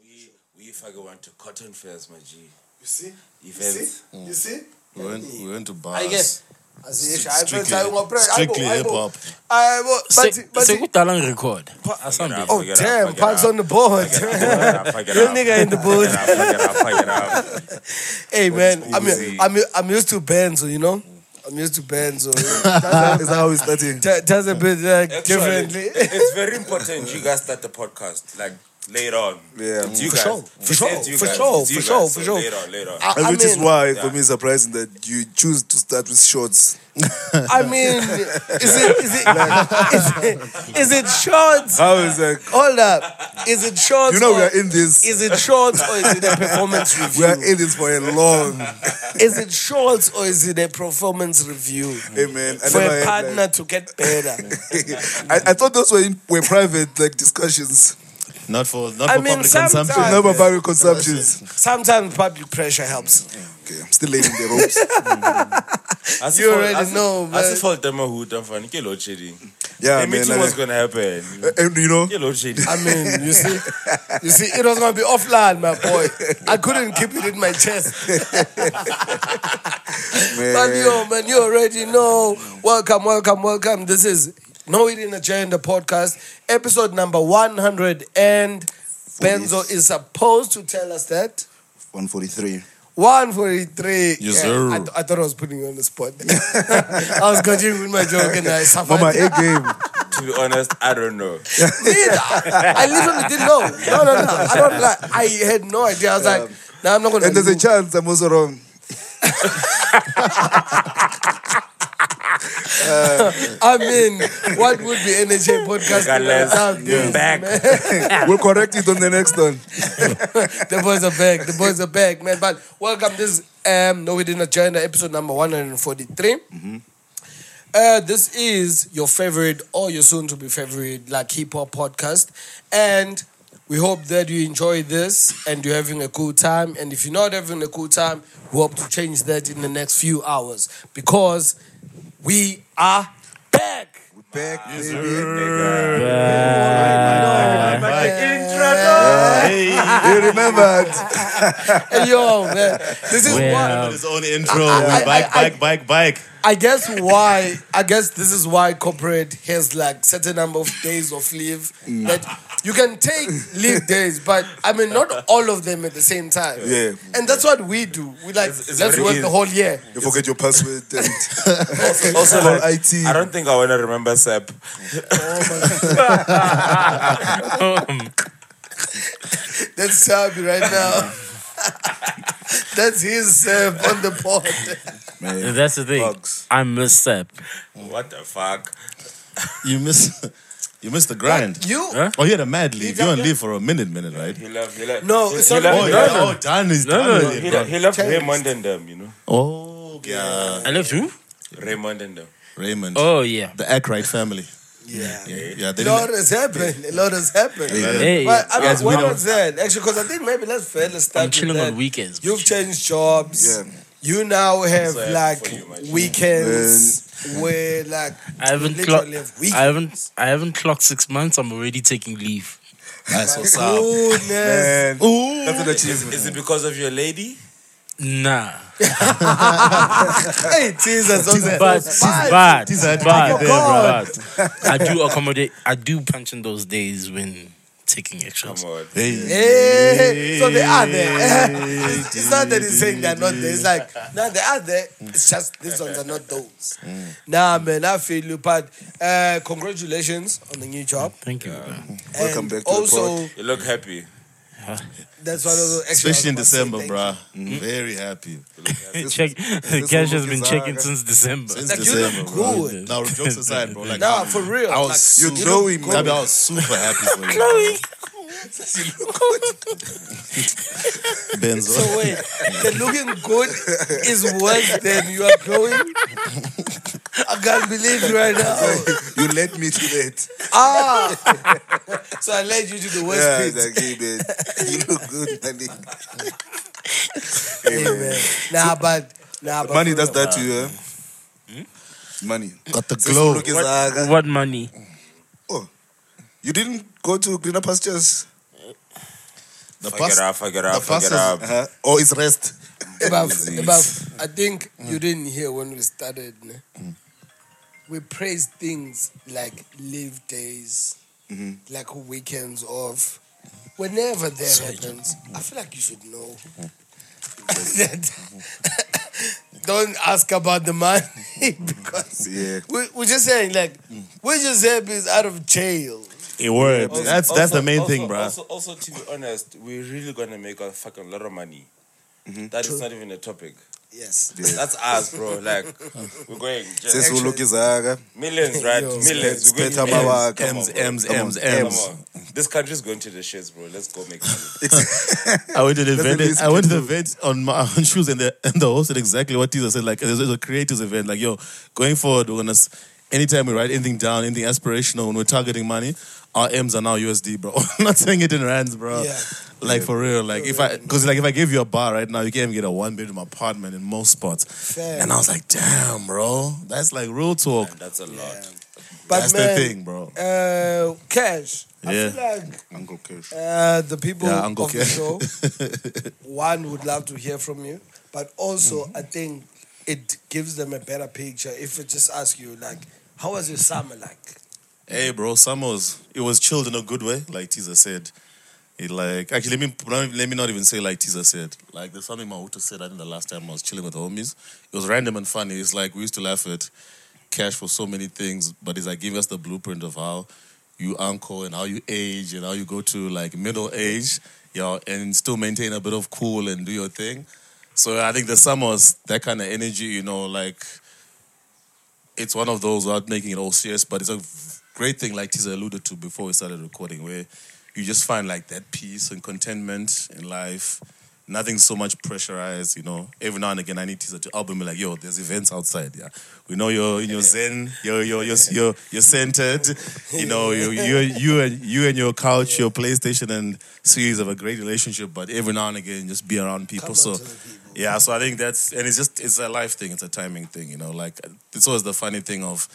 We we if I go went to cotton fairs, my G. You see? You Events. see? Mm. You see? We went, we went to bars. I guess. Asiyesha, Strictly- hip hop. hayi, bo- but- but- sekudala ngirecord asambili Oh, Fuck it damn, fuck it Park's on the board. Fuck it up, fuck Real nigga in the booth. Fuck it up, fuck it up, fuck. Hey, man, I'm. I'm, I'm used to Benzo, you know? I'm used to Benzo. Is that how we starting? Does a bit like, Actually, differently. it's very important you guys start the podcast like later on. Yeah. It's you For guys. sure, for sure, it's for sure, It's you for sure, for sure. Later on, later on. I, And I which is mean- why, for me, it's surprising that you choose to start with shorts. I mean, is it is it is it, is it shorts? How is that? Hold up, is it shorts? You know, or, we are in this. Is it shorts or is it a performance review? We are in this for a long. Is it shorts or is it a performance review Hey, man. I for a partner like- to get better? I, I thought those were in, were private like discussions, Not for not I for mean, public sometimes- consumption. not about private consumptions. Sometimes public pressure helps. Okay, I'm still laying the ropes. As You already know, man. As if all them are hood and fun. Get load shedding. Yeah, the man. meeting like- was gonna happen. and eh, eh, you know, Get load shedding. I mean, you see, you see, it was gonna be offline, my boy. I couldn't keep it in my chest. man. But yo, man, you already know. Welcome, welcome, welcome. This is No Eating Agenda podcast, episode number 100. And Benzo is supposed to tell us that 143. 143. Yes, Yeah, sir. I, th- I thought I was putting you on the spot. I was continuing with my joke and I suffered. Mama, A game. to be honest, I don't know. Neither. I literally didn't know. No, no, no. I don't like. I had no idea. I was like, um, nah, I'm not gonna. And there's a chance I'm also wrong. I mean, what would be NHA podcast? Without you're this, back. man? We'll correct it on the next one. the boys are back. The boys are back, man. But welcome. This is um, No We Didn't join the episode number 143. Uh, this is your favorite or your soon to be favorite like hip hop podcast. And we hope that you enjoy this and you're having a cool time. And if you're not having a cool time, we hope to change that in the next few hours because We are back. You remembered. Hey, yo, man. This is Well, why. His own intro. I- bike, I- bike, bike, bike. I guess why I guess this is why corporate has like certain number of days of leave mm. that you can take leave days, but I mean not all of them at the same time. Yeah. And that's what we do. We like It's- it's let's work easy. the whole year. You forget your password and Also, About like, IT. I don't think I want to remember SAP. Oh That's Sabi right now. that's his uh, on the pod. man. That's the thing. Bugs. I miss Sep. What the fuck? You miss, you missed the grind. You Huh? Oh, you had a mad leave. You got on that? leave for a minute, minute, right? He left. He left. No, he, it's he not- left, Oh, he yeah. Oh, done is No, done. no, with he, it, left, bro. he left Changed. Raymond and them, you know. Oh, yeah. I left who? Raymond and them. Raymond. Oh yeah. The Ackright family. Yeah. Yeah, yeah. They A lot has happened. A lot has happened. Hey, But I mean, Guys, what don't- was that? Actually, because I think maybe let's fair, let's start I'm chilling with that. on weekends. You've changed jobs. Yeah. You now have So, like for you, man. weekends where like I haven't clocked. have I haven't. I haven't clocked six months. I'm already taking leave. That's what's up. Goodness. Man, Ooh. that's an Is, is it because of your lady? Nah, Hey, Jesus, on that. but but These are but, there, God. but I do accommodate. I do punch in those days when taking extras. Come on. Hey. Hey, so they are there. it's not that he's saying they're not there. It's like, no, they are there. It's just these ones are not those. Nah, man, I feel you. But uh, congratulations on the new job. Thank you. bro. Welcome back to the also, You look happy. That's one of the Especially in December, bro. bruh. Mm-hmm. Very happy. Check. this Cash has been checking Zaga. since December. Since Like, you December, look bro. good. Now, jokes aside, bro. Like, Nah, for real. I was Like, super, You're glowing, I, man. mean, I was super happy for you. Benzo. So wait, the looking good is worse than you are glowing? I can't believe you right now. You led me to that. Ah! so I led you to the worst Yeah, pit. it's like, hey, man, you look good, money. Hey, man. Nah, but nah, but Money for does that to you, eh? Money. Got the Since glow. What, what money? Oh, you didn't go to greener pastures? The Fuck bus, it up, fuck it the up, fuck bus it is- up. Uh-huh. Or it's rest. Above, above. I think you didn't hear when we started. Ne? Mm. We praise things like leave days, mm-hmm. like weekends off. Whenever that happens, I feel like you should know. Mm-hmm. Don't ask about the money mm-hmm. because Yeah. we, we're just saying like mm. we're just happy he's out of jail. It worked. Also- that's that's the also- main also- thing, bro. Also, also, to be honest, we're really gonna make a fucking lot of money. Mm-hmm. That is not even a topic. Yes. That's us, bro. Like we're going just Sesulukizaga. millions, right? Yo, millions. We're going Spetha to millions. amawaka. Come on, M's, bro. M's, Come on, M's, Come M's. on. This country's going to the shits, bro. Let's go make money. I went to the event. I went to the event on my on shoes, and the and the host said exactly what Tisa said. Like it was a creators event. Like yo, going forward, we're gonna. Anytime we write anything down, anything aspirational, when we're targeting money, our M's are now USD, bro. I'm not saying it in rands, bro. Yeah. Like for real. Like if I, because like if I gave you a bar right now, you can't even get a one bedroom apartment in most spots. Fair. And I was like, damn, bro, that's like real talk. And that's a lot. But that's man, the thing, bro. Uh, cash. I Yeah. feel like Uncle Cash. Uh, the people Yeah, Uncle of the show, one would love to hear from you, but also Mm-hmm. I think it gives them a better picture if it just ask you like, how was your summer like? Hey, bro, summer was it was chilled in a good way, like Tisa said. It like actually let me let me not even say like Tisa said. Like there's something Mahuta said. I think the last time I was chilling with homies, it was random and funny. It's like we used to laugh at cash for so many things, but it's like giving us the blueprint of how you uncle and how you age and how you go to like middle age, you know, and still maintain a bit of cool and do your thing. So I think the summers, that kind of energy, you know, like it's one of those without making it all serious, but it's a great thing, like Tisa alluded to before we started recording, where you just find like that peace and contentment in life. Nothing so much pressurized, you know. Every now and again, I need Tisa to album me like, "Yo, there's events outside. Yeah, we know you're in your zen, you're you're you're you're, you're centered. You know, you you you and you and your couch, your PlayStation and series have a great relationship. But every now and again, just be around people. Come so out to the people. yeah, so I think that's and it's just it's a life thing, it's a timing thing, you know. Like it's always the funny thing of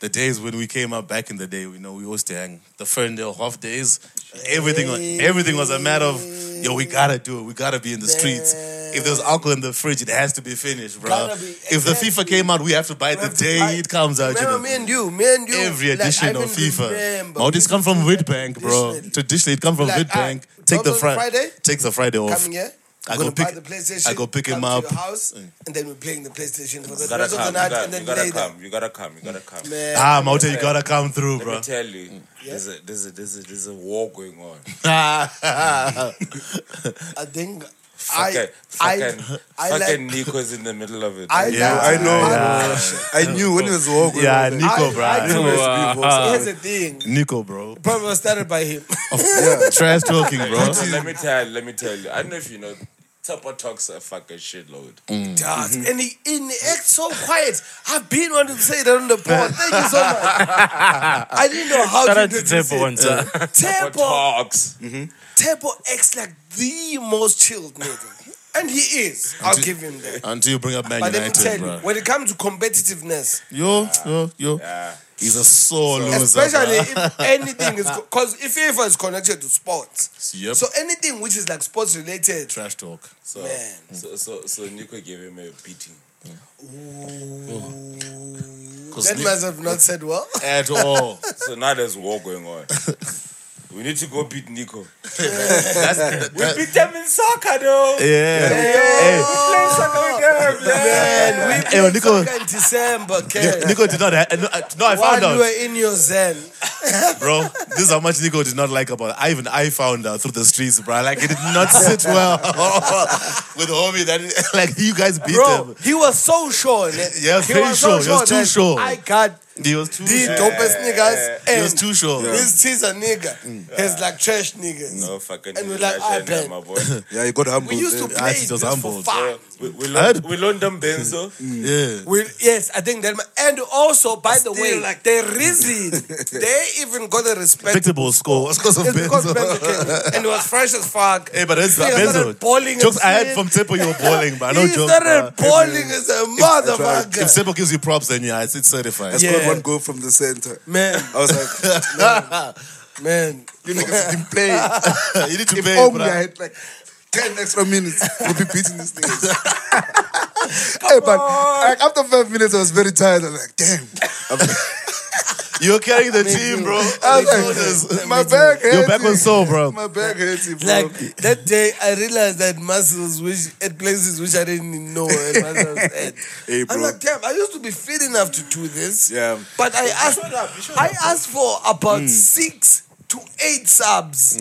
the days when we came up back in the day, you know, we used to hang the Ferndale half days. Everything everything was a matter of yo, we gotta do it, we gotta be in the streets. If there's alcohol in the fridge, it has to be finished, bro. Be, If the FIFA came out, we have to buy it the day buy- it comes out. you Remember know. me and you, me and you. Every like, edition of FIFA. Oh, this come from Witbank, bro. Traditionally. It come from Like, Witbank. ah, Take the Friday. Friday? Take the Friday off. Coming here. I I go go pick- buy the PlayStation. I go pick come him to up. your house, Mm. and then we're playing the PlayStation for the You gotta rest of the come. You night, gotta, and then you gotta come. You gotta come. You gotta come. Man, Ah, Mauta, you gotta come through, Let bro. me tell you, there's a there's a there's a there's a war going on. I think Fucking, I, fucking, I fucking like- Nico's in the middle of it. I Yeah, like I to- know. I- I knew when it was walking. Yeah, over there. Nico, I- bro. I do Wow. Here's the thing. Nico, bro. Probably was started by him. Trash talking, bro. let me tell let me tell you. I don't know if you know, Tupper talks a fucking shitload. Mm. Does. Mm-hmm. And he, and he acts so quiet. I've been wanting to say that on the pod. Thank you so much. I didn't know how Shout to out to introduce Tempo it. one time. Tupper Tempo, talks. Mm-hmm. Tempo acts like the most chilled nigga. And he is. I'll give him that. Until you bring up Man But let me tell United, you, bro. when it comes to competitiveness, Yo, yo, yo. Yeah. He's a sore loser. especially if anything is, because if FIFA is connected to sports, Yep. so anything which is like sports related, Trash talk. So, Man. so, so, so Nico gave him a beating. Ooh. that must have not said well. At all. So now there's war going on. we need to go beat Nico. That's, that, We beat them in soccer, though. yeah. Hey, we play soccer with them, Man, man. we Hey, played Nico- soccer in December, Nico, Ken. Nico did not. ha- No, I- no, I found While you were in your zen. bro. This is how much Nico did not like about. I even I found out through the streets, bro. Like it did not sit well with homie. That like you guys beat Bro, him. he was so sure. Yeah, he very was sure. So He was too sure. I got He was too. the sure. dopest niggas He was too sure. this teaser nigga he's like trash niggas. No fucking And we're like, ah, Shana, my boy. Yeah, you got humble. We used to there. play he just for humbled. fun. We, we, loaned, we loaned them Benzo. Mm. Yeah. We, yes, I think that. And also, by the Still, way, like- the reason they even got a Respectable score. It's because of is because Benzo. Benzo came and it was fresh as fuck. Hey, but it's Nigga Benzo. started bowling Jokes I had from Tempo, you were bowling, but no he jokes. started bro. balling as a motherfucker. If Tempo gives you props, then yeah, it's, it's certified. I Yeah. scored one goal from the center. Man, I was like, man, You niggas been playing. you need to if pay, only bruh. I had like 10 extra minutes, we'll be beating these niggas. hey, but like, after five minutes, I was very tired. I was like, damn. You're carrying the team, bro. I was like, my back hurts. Your back was sore, bro. My back hurts, bro. Like that day, I realized that muscles which at places which I didn't know muscles at. Hey, I'm like, damn, I used to be fit enough to do this. Yeah. But I asked, up, I asked for about hmm. six to eight subs.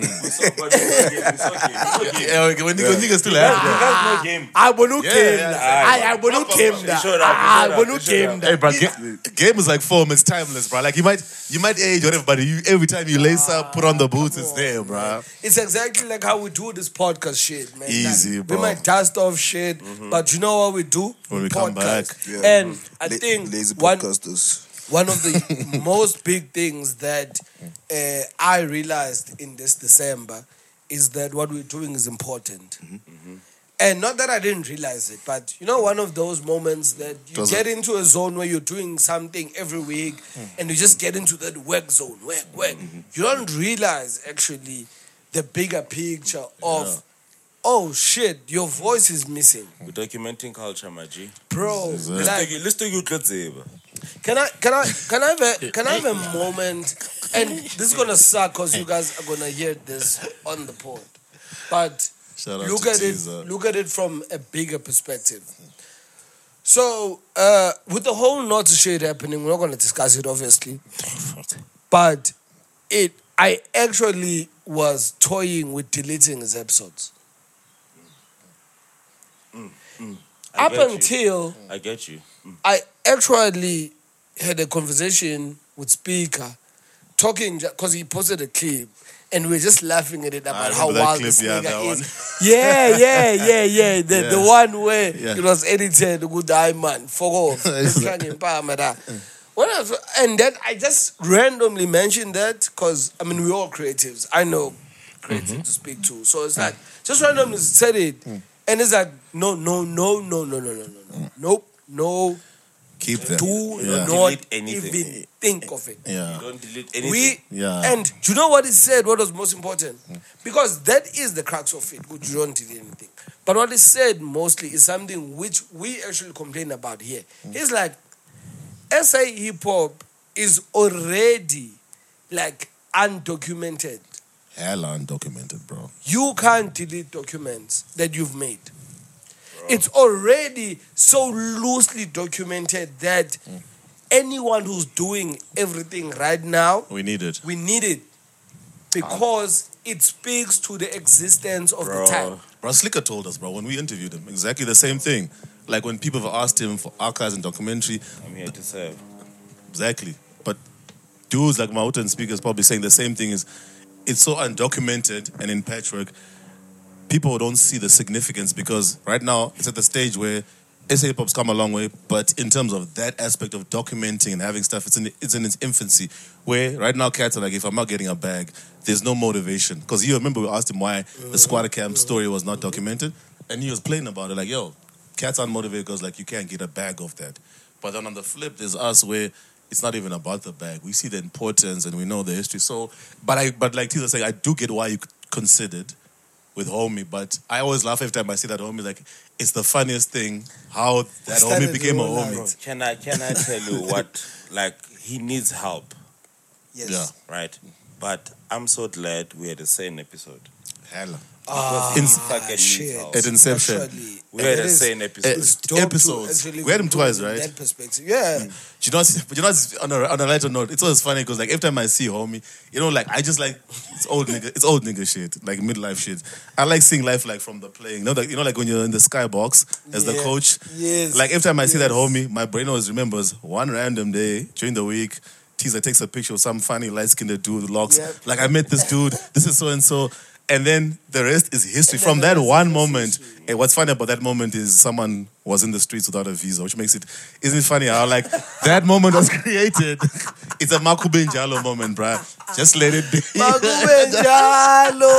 Niggas, niggas still have You that. guys game. I want to Yeah, came. yeah, I I want to came. You showed up, you I showed up, want you came. Hey, bro, game, game is like form. It's timeless, bro. Like you might, you might age whatever, but you every time you lace up, ah, put on the boots, it's there, bro. It's exactly like how we do this podcast shit, man. Easy, Like, bro. We might dust off shit, but you know what we do? When we come back. Yeah. And I La- think lazy one, podcasters. one of the most big things that uh, I realized in this December is that what we're doing is important. Mm-hmm, mm-hmm. And not that I didn't realize it, but you know, one of those moments that you Does get into a zone where you're doing something every week mm-hmm. and you just get into that work zone, work, work. You don't realize actually the bigger picture of, oh shit, your voice is missing. We're documenting culture, my G. Bro, Let's like, take it- let's take you Tseba. Can I can I can I have a can I have a moment? And this is gonna suck because you guys are gonna hear this on the pod. But look at it look at it from a bigger perspective. So uh, with the whole not shade happening, we're not gonna discuss it obviously. But it I actually was toying with deleting his episodes. Mm, mm, mm. I Up get you. until I get you. I actually had a conversation with Speaker, talking because he posted a clip, and we are just laughing at it about how wild clip, this yeah, nigga is. Yeah, yeah, yeah, yeah. The the one where Yeah. it was edited. Good eye man, fuck off. When I was, and then I just randomly mentioned that because I mean we're all creatives. I know creative Mm-hmm. to speak to, so it's like just randomly said it, Mm. and it's like no, no, no, no, no, no, no, no, no, nope, no. Keep that. Do Yeah. not Delete anything. even think of it. Yeah. Don't delete anything. We Yeah. and do you know what he said? What was most important? Because that is the crux of it. Good, you don't delete anything. But what he said mostly is something which we actually complain about here. Mm. He's like, SA hip hop is already like undocumented. Hell undocumented, bro. You can't delete documents that you've made. It's already so loosely documented that anyone who's doing everything right now, We need it. we need it because it speaks to the existence of Bro. the time. Bro, Slikour told us, bro, when we interviewed him, exactly the same thing. Like when people have asked him for archives and documentary, I'm here to serve. exactly. But dudes like Mauta and speakers probably saying the same thing is it's so undocumented and in patchwork, people don't see the significance because right now it's at the stage where SA hip hop's come a long way, but in terms of that aspect of documenting and having stuff, it's in it's in its infancy. Where right now cats are like, if I'm not getting a bag, there's no motivation. Because you remember we asked him why the Skwatta Kamp story was not documented, and he was playing about it like, yo, cats aren't motivated because like you can't get a bag of that. But then on the flip, there's us where it's not even about the bag. We see the importance and we know the history. So, but I but like Tisa saying, I do get why you considered with homie, but I always laugh every time I see that homie. Like it's the funniest thing how that homie became a homie. life. Can I can I tell you what? Like he needs help, Yes. Yeah. right? But I'm so glad we had the same episode. Hella. Ah, he fucking shit. At Inception. Actually, We had the same episode. dope Episodes. actually We had him twice, right? That perspective, yeah. Do you know, but you know, on a, on a lighter note, it's always funny because like every time I see homie, you know, like I just like it's old nigga, it's old nigga shit, like midlife shit. I like seeing life like from the playing. You know, like you know, like when you're in the skybox as the coach. Yes. Like every time I see that homie, my brain always remembers one random day during the week. Teaser takes a picture of some funny light skinned dude with locks. Yep. Like I met this dude. This is so and so. And then the rest is history. From that one moment, and what's funny about that moment is someone was in the streets without a visa, which makes it isn't it funny how like that moment was created. It's a Makube Njalo moment, bruh. Just let it be. Makube njalo.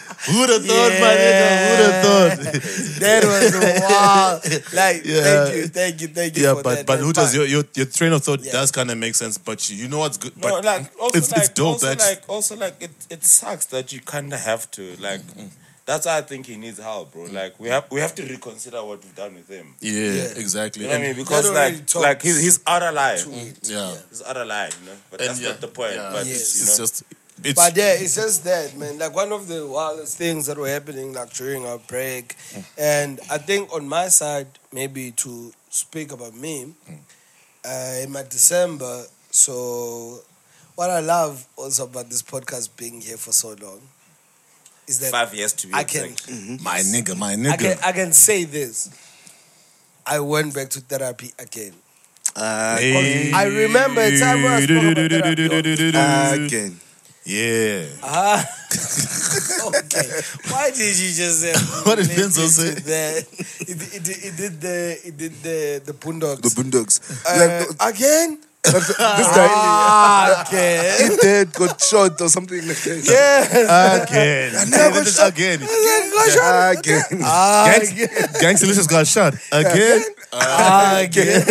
Who'd have thought, my nigga? Who'd have thought? that was wild. Like, Yeah. thank you, thank you, thank you. Yeah, for but that, but who does your, your your train of thought Yeah. does kind of make sense. But you know what's good. No, But like also it's, like it's dope also that like also like it, it sucks that you kind of have to like. Mm. That's why I think he needs help, bro. Mm. Like we have we have to reconsider what we've done with him. yeah, Yeah. exactly. You know what I mean? Because like talks like he's he's out of line. to yeah. He's out of line, you know. But And that's yeah, not the point. yeah, But Yes. you It's know, just it's But yeah, it's just that, man. Like one of the wildest things that were happening like during our break. And I think on my side, maybe to speak about me, uh, in my December, so what I love also about this podcast being here for so long is that five years to be I can exact. my nigga, my I nigga. can I can say this. I went back to therapy again. Uh, Hey. I remember a time where I spoke about therapy. again. Yeah. Ah, okay. Why did you just say What did Benzo say? That it, it, it did the it did the the boondocks. The Boondocks. Uh, like, again? the- like the- this guy, Ah, again. he dead, got shot or something like that. Yes. Again. never Again. shot- Again. Again. Ah, Gangs, again. Gangstalicious got shot. Again. Ah, again.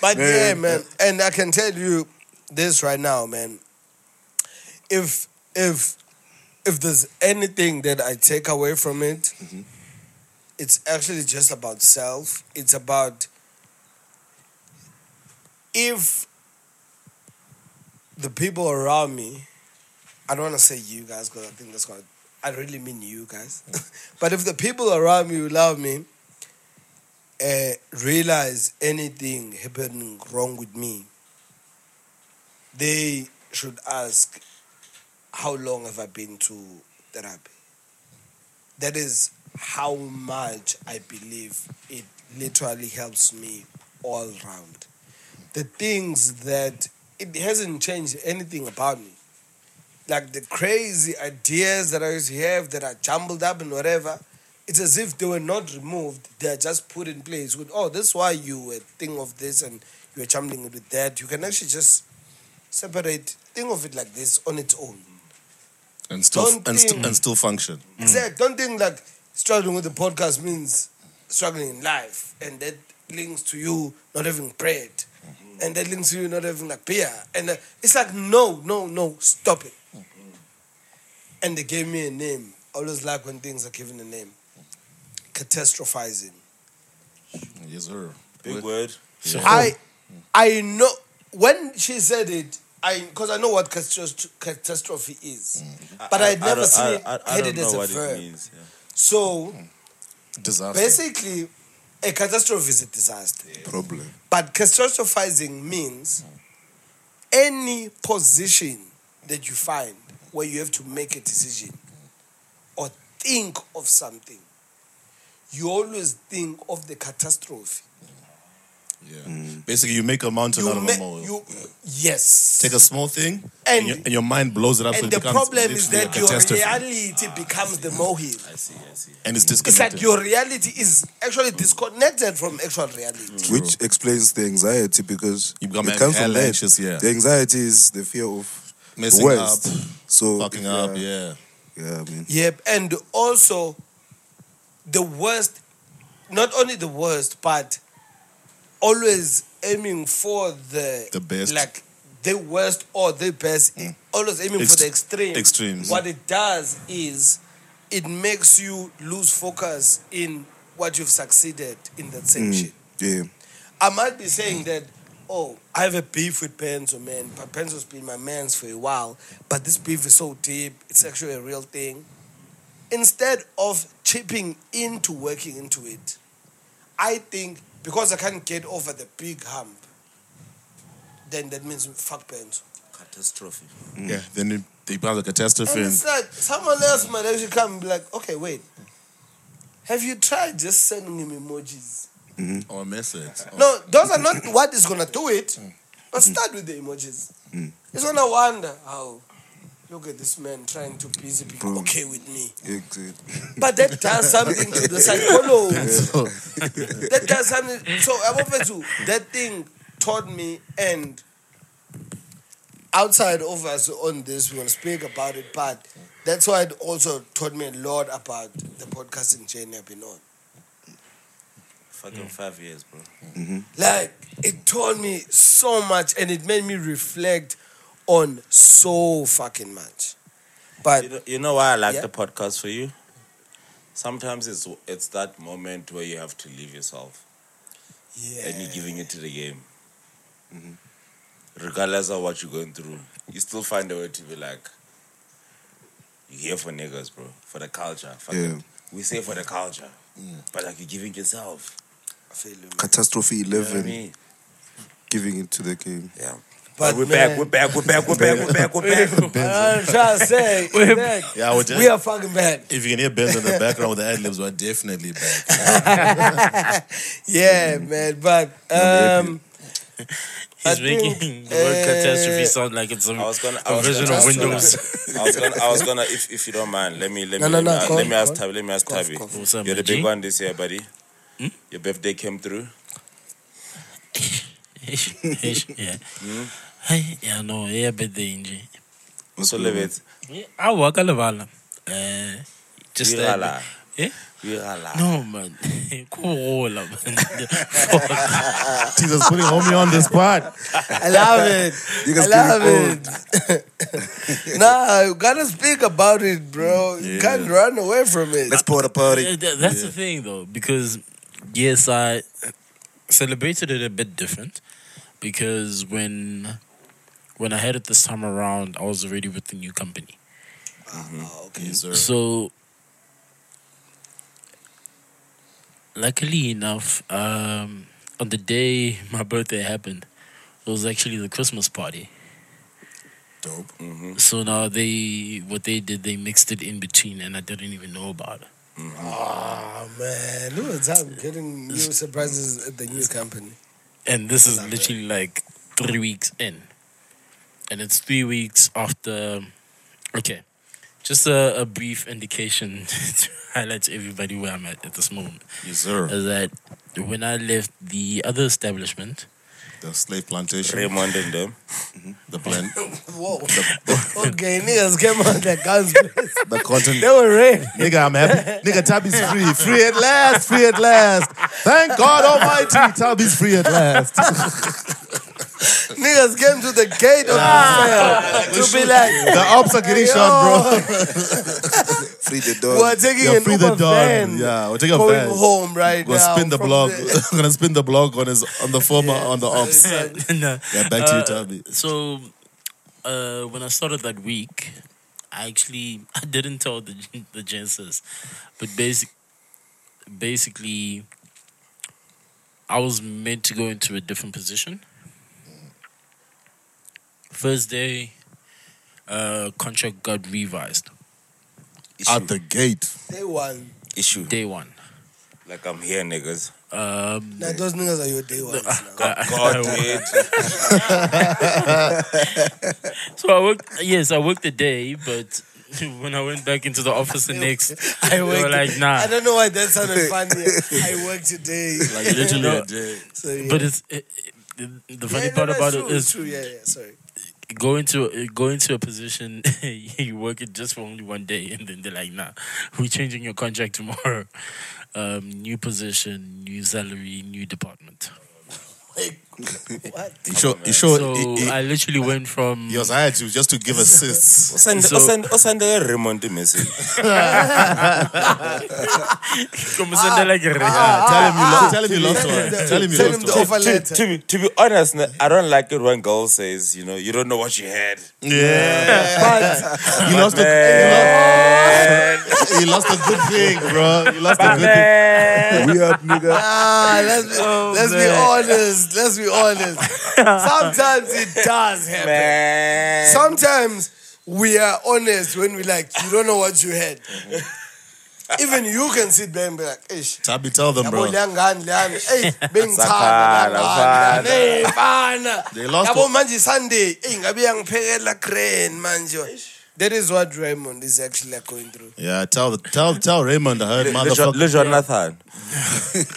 but yeah, man. And I can tell you this right now, man. If if if there's anything that I take away from it, it's actually just about self. It's about if the people around me, I don't want to say you guys because I think that's going to, I really mean you guys. but if the people around me who love me uh, realize anything happening wrong with me, they should ask, how long have I been to therapy? That is how much I believe it literally helps me all round. The things that it hasn't changed anything about me. Like the crazy ideas that I used to have that are jumbled up and whatever, it's as if they were not removed, they're just put in place with, oh, that's why you were thinking of this and you were jumbling it with that. You can actually just separate, think of it like this on its own. And still Don't and, st- and still function. Exact. Don't think like struggling with the podcast means struggling in life, and that links to you not having bread, mm-hmm. and that links to you not having like beer, and uh, it's like no, no, no, stop it. Mm-hmm. And they gave me a name. I always like when things are given a name. Catastrophizing. Yes, sir. Big word. I, mm. I know when she said it. I because I know what catastro- catastrophe is, mm. but I'd never don't- seen it I, I, I headed don't as know a what verb. it means. Yeah. So Disaster. basically, a catastrophe is a disaster. Problem. But catastrophizing means any position that you find where you have to make a decision or think of something, you always think of the catastrophe. Yeah. Mm. Basically, you make a mountain You out of ma- a molehill. you yes. Take a small thing, And- and, your, and your mind blows it up. so and it the becomes problem is that a your catastrophe. reality becomes the molehill. I see. I see. and it's It's like your reality is actually disconnected from actual reality. Mm. Which explains the anxiety because You become it comes from that. anxious, yeah. The anxiety is the fear of messing the worst. up, So fucking yeah, up. Yeah. Yeah, I mean, Yep, and also the worst, not only the worst, but always aiming for the The best. like the worst or the best. Hmm. Always aiming for the extreme. extremes. Hmm. What it does is it makes you lose focus in what you've succeeded in that hmm. same shit. yeah. I might be saying that, oh, I have a beef with Benzo, man. But Benzo's been my man's for a while. But this beef is so deep, it's actually a real thing. Instead of chipping into working into it, I think because I can't get over the big hump, then that means fuck Benzo. Catastrophe. Mm. Yeah. Then it, they becomes a catastrophe. And And it's like someone else might actually come and be like, okay, wait. Have you tried just sending him emojis? Mm-hmm. or a message. No, those are not what is gonna do it. But start with the emojis. Mm. He's gonna wonder how. Look at this man trying to busy people Bro. okay with me. Exactly. But that does something to the psychology. that does something. So I'm over to that thing taught me, and outside of us on this, we're gonna speak about it. But That's why it also taught me a lot about the podcasting journey I've been on. Fucking five years, bro. Like it taught me so much, and it made me reflect on so fucking much. But You know, you know why I like Yeah. the podcast for you? Sometimes it's it's that moment where you have to leave yourself yeah, and you're giving it to the game. Mm-hmm. Regardless of what you're going through, you still find a way to be like, you're here for niggas, bro, for the culture. Fuck Yeah. it. We say for the culture, but like you're giving yourself. I feel you. Catastrophe know what I 11, mean? giving it to the game. Yeah. But But we're man- back, we're back, we're back, we're back, we're back, we're back. I'm trying to say, We're- man, Yeah, we're just, we are fucking bad. if you can hear Benz in the background with the ad libs, we're definitely back. Yeah, man. But um, I He's making think, the word catastrophe uh, sound like it's a, I was gonna, a I was version gonna, of I was gonna- Windows. I was gonna, I was gonna, if, if you don't mind, let me, let me, no, let, no, me, go let me ask go on. Tabi, let me ask Go on, Tabi. go on. What's up, You're the G? big one this year, buddy. Hmm? Your birthday came through. yeah. Hmm? Hey, yeah, no, yeah, birthday nje. So live it. Yeah, awa ka lebala. Eh, just that. Eh? No man, Kurola, man. Jesus putting homie on the spot. I love it. You I love it. nah, you gotta speak about it, bro. You Yeah. can't run away from it. Let's pour the party. Yeah, that's the thing though, because yes, I celebrated it a bit different because when when I had it this time around, I was already with the new company. Oh, okay. Sir. So, luckily enough, um, on the day my birthday happened, it was actually the Christmas party. Dope. Mm-hmm. So now they, what they did, they mixed it in between, and I didn't even know about it. Oh man, look at time getting new surprises at the new company. And this is literally like three weeks in, and it's three weeks after. Okay, just a, a brief indication to highlight to everybody where I'm at at this moment. Yes, sir. is that when I left the other establishment, The slave plantation. Raymond and them. The plan. Whoa. okay, niggas came on the guns. The content. They were red. Nigga, I'm happy. Nigga, Tabby's free. Free at last. Free at last. Thank God Almighty. Tabby's free at last. Niggas came to the gate of the cell to be like, The ops are getting shot, bro. Free the we're taking Yeah, an free Uber the dog. van. Yeah, we're taking a going van. home right Gonna now. spin the from blog. the- gonna spin the blog on his on the former on the ops. no. Yeah, back to you, Uh, Tabby. So, uh, when I started that week, I actually I didn't tell the the Genesis, but basic, basically, I was meant to go into a different position. First day, uh, contract got revised. Out the gate. Day one. Issue. Day one. Like I'm here, niggas. Um, Nah, those niggas are your day ones now. God, dude. So I worked. Yes, I worked the day, but when I went back into the office the next, I they were worked. like, "Nah." I don't know why that sounded funny. I work today. Like literally No. a day. So, yeah. But it's it, it- the, the funny Yeah, no, part that's about true, it is true. Yeah, yeah. Sorry. Go into go into a position you work it just for only one day, and then they're like, "Nah, we're changing your contract tomorrow. Um, new position, new salary, new department." What? He showed. He oh, showed. So he, he, I literally went from he was hired to just to give assists. Send, So- send, send a Raymond the message. como send like a Yeah, tell him you lost. Ah. Tell him you lost one. Tell him you Send him lost the one. offer to, letter. to, be, to be honest, I don't like it when girl says, you know, you don't know what you had. Yeah, But you lost a. Man, You lost a good thing, bro. You lost a good thing. We up, nigga. ah, let's be, let's be oh, honest. Let's be honest. Sometimes it does happen. man. Sometimes we are honest when we like you don't know what you had. Even you can sit there and be like, "Ish, Tabby, tell them, bro. liyangani liyani, hey, bengithanda Sakhana, liyangani, hey, fana, They lost yabo the- manje Sunday, hey, ngabe yangiphekela grand manje." That is what Raymond is actually like going through. Yeah, tell tell tell Raymond I heard Le- Le- motherfucker. Le Jonathan.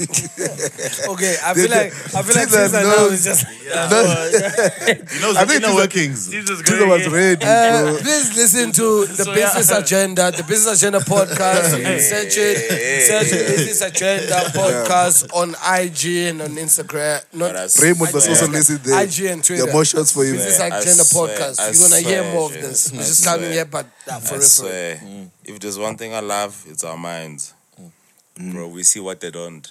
Okay, I feel like I feel like Caesar Caesar now knows. is just. He knows I the think inner Caesar- workings. Caesar was ready, Uh, please listen to the So, yeah. Business Agenda, the Business Agenda podcast. You can search it, search the Business Agenda podcast on IG and on Instagram. Not But Raymond was swear- also listening there. IG and Twitter. The emotions for you. Business I Agenda swear, podcast. I You're gonna hear swear, more of this. Just coming swear. here, but uh, nah, for I real, for real. swear, mm. if there's one thing I love, it's our minds. Mm. Bro, mm. we see what they don't.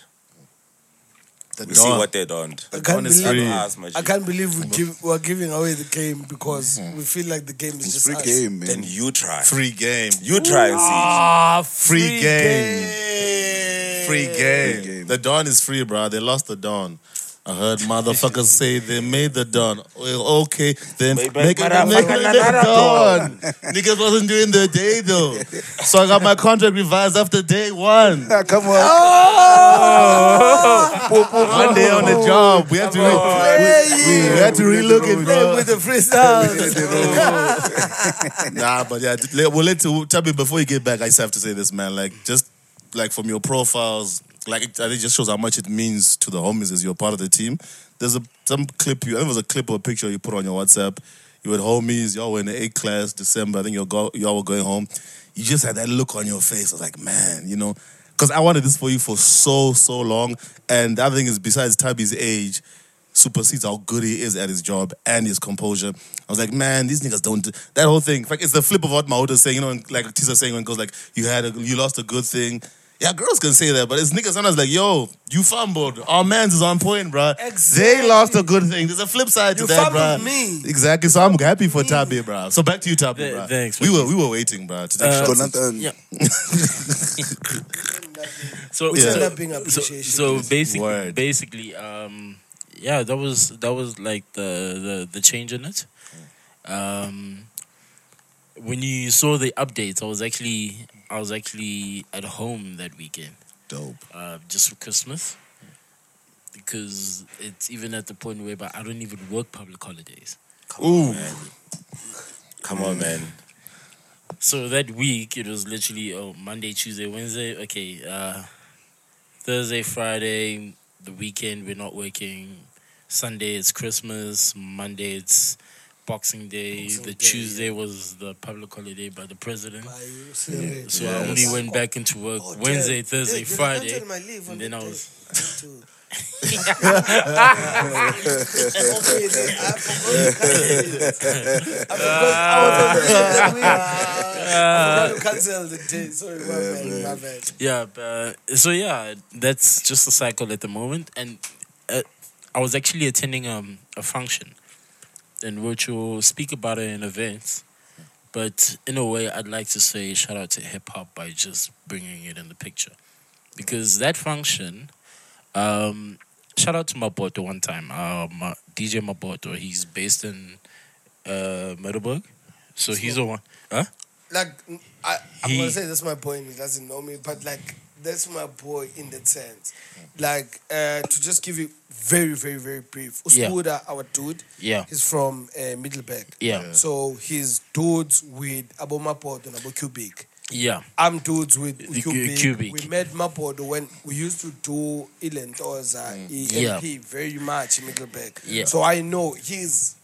The We see what they don't. I can't dawn is believe free. Us, my G. I can't believe we give we're giving away the game because mm-hmm. we feel like the game is It's just free us. game, man. Then you try. Free game. You try and see. Ah, Free game. game. Free game. game. The dawn is free, bro. They lost the dawn. I heard motherfuckers say they made the dawn. Well, okay, then Make- make, make- it make, make- it make- the dawn. Niggas wasn't doing the day though, so I got my contract revised after day one. Ah, Come on. One day on the job, we had to re- we, we had to relook it, bro. with the freestyle. Nah, but yeah, let- well, let's tell me before you get back. I just have to say this, man. Like, just like from your profiles, like it, it just shows how much it means to the homies as you're part of the team. There's a some clip you, I think it was a clip or a picture you put on your WhatsApp. You had homies, y'all were in the eighth class, December. I think y'all go, y'all were going home. You just had that look on your face. I was like, man, you know, because I wanted this for you for so so long. And the other thing is, besides Tabby's age, supersedes how good he is at his job and his composure. I was like, man, these niggas don't. Do, that whole thing, in fact, it's the flip of what Maoto's saying. You know, like Tisa saying when it goes like, you had, a, you lost a good thing. Yeah, girls can say that, but it's niggas sometimes like, yo, you fumbled. Our man's is on point, bro. Exactly. They lost a good thing. There's a flip side to You that, bro. fumbled me. Exactly. So I'm happy for Tabi, bro. So back to you, Tabi, Th- bro. thanks, we were we were waiting, bro. To take Uh, shots. Jonathan. Yeah. so, We so, end up being so, appreciation. so basically, Word. basically, um, yeah, that was that was like the the, the change in it. Um, when you saw the updates, I was actually I was actually at home that weekend, Dope. uh, just for Christmas, because it's even at the point where I don't even work public holidays. Ooh. Come on, man. So that week it was literally oh Monday, Tuesday, Wednesday. Okay, uh, Thursday, Friday, the weekend we're not working. Sunday it's Christmas. Monday it's Boxing Day. Boxing the Day, Tuesday was the public holiday by the president. Are you serious? So I only went back into work Oh, damn. Wednesday, Thursday, Hey, Friday, my leave and then that I was I need to- Okay, then I forgot to cancel it. I forgot I was on leave that week. I forgot to cancel the day. Sorry, my bad, my bad. Yeah, but, so yeah, that's just the cycle at the moment. And uh, I was actually attending um, a function, in which we'll speak about it in events. But in a way, I'd like to say shout out to hip hop by just bringing it in the picture, because that function. Um, shout out to Mapoto one time. Um, uh, DJ Mapoto. He's based in uh, Middelburg, so he's the one. Huh? Like, I, I'm He- gonna say that's my point. He doesn't know me, but like, that's my boy in that sense. Like, uh, to just give you very, very, very brief. Yeah. Our dude, Yeah, he's from uh, Middelburg. yeah, So he's dudes with Abo Mapoto and Abo Cubic. yeah. I'm dudes with Cubic. Cubic. We met Mapoto when we used to do Ilentoza, Yeah. EMP very much in Middelburg. Yeah. So I know he's.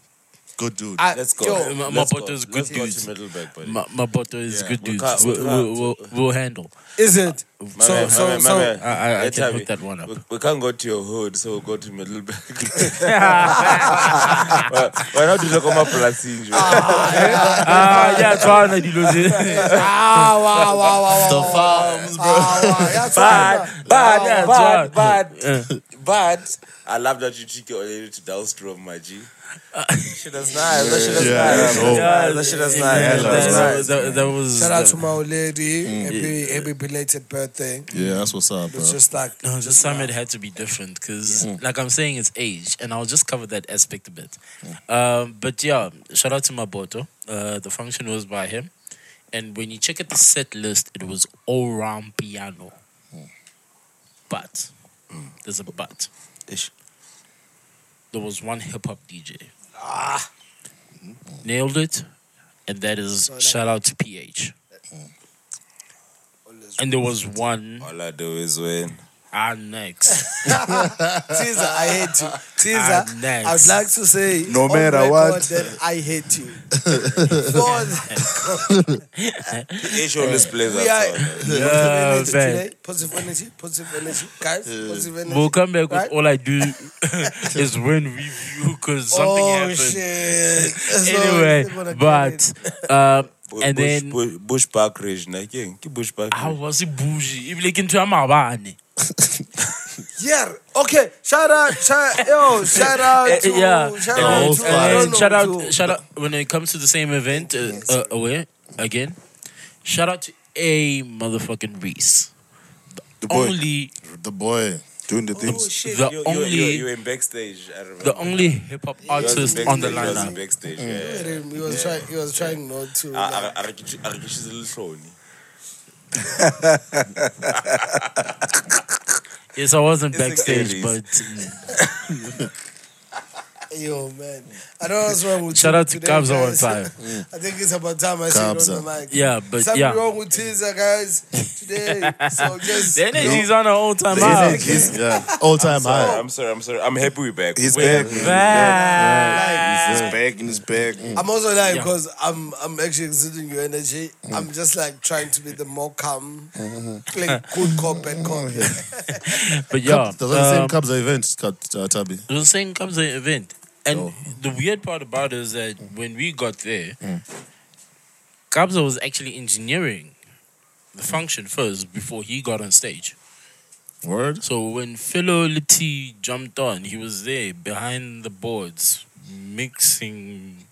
Good dude. I, Let's go. Yo, Ma- Let's Mapoto go. is good Let's go dudes. to Middelburg, buddy. Ma- Mapoto is Yeah. good We dudes. can't- We'll, we we'll, we'll, we'll handle. is it? My so, man, so, my man, my so, man. I, I, I Hey, can Tabby, hook that one up. We, we can't go to your hood, so we'll go to Middelburg. Why why not do the Koma Plasinjo? Ah, yeah, try ah, wow, wow, wow, wow. the farms, bro. Ah, wow. Yeah, Bad, bad, bad, bad, bad. I love that you trick your lady to Dullstroom, my G. Shit, that's nice. That shit, that's Yeah, nice. yeah, Yeah, that shit, that's nice. Yeah, That that's was that, nice. that, that was. Shout out to my old lady. Happy, happy belated birthday. Yeah, that's what's up, bro. It's just like. no, this just time it had to be different because, like I'm saying, it's age, and I'll just cover that aspect a bit. Um, but yeah, shout out to Mapoto. Uh, the function was by him, and when you check at the set list, it was all round piano. But there's a but. Ish. There was one hip hop DJ. Ah, nailed it. and that is shout out to PH. And there was one All I do is win. Ah next. Teaser, I hate you. Teaser, Ah, next. I'd like to say, No matter record what. that I hate you. For the- H always plays we are song. positive Yeah, energy today. Positive energy, positive energy, guys. Positive energy. We'll come back Right? with all I do is win review because something oh, happened. shit. Anyway, we're but uh, and Bush, then Bush, Bush Park Ridge, na ke ke Bush Park. how was it bougie? Even like into a mabane. Yeah. Okay. Shout out. Shout, yo. Shout out Eh, to. yeah. Shout The out to. squad. I And don't shout out, to- shout out when it comes to the same event. Uh, uh, away again. Shout out to a motherfucking Reese. The boy. Only The boy. Doing the Oh things. shit. the You, you, only you, you were in backstage. I remember. the only hip hop He was in artist on the backstage, he was in lineup. Backstage, Look at yeah. him. He was trying. He was trying not to. Ah, like- Yes, I wasn't It's backstage, but Yo, man. I don't know what's wrong with shout out to today, Kabza one guys. time. I think it's about time I said it Kabza. on the mic. Yeah, but Something yeah. wrong with teaser, guys, today. So just. The energy's on her own time The out. energy, yeah, all time high. I'm sorry, I'm sorry. I'm happy we're back. He's We're back. back. Back. He's back in his bag. I'm also like Yeah. because I'm I'm actually exuding your energy. I'm just like trying to be the more calm, like good cop, bad cop. But yeah, That was the same um, Kabza event, Kat- uh, Tabi. The same comes the event. And Oh. the weird part about it is that when we got there, Kabza was actually engineering the function first before he got on stage. Word? So when Philo Liti jumped on, he was there behind the boards, mixing,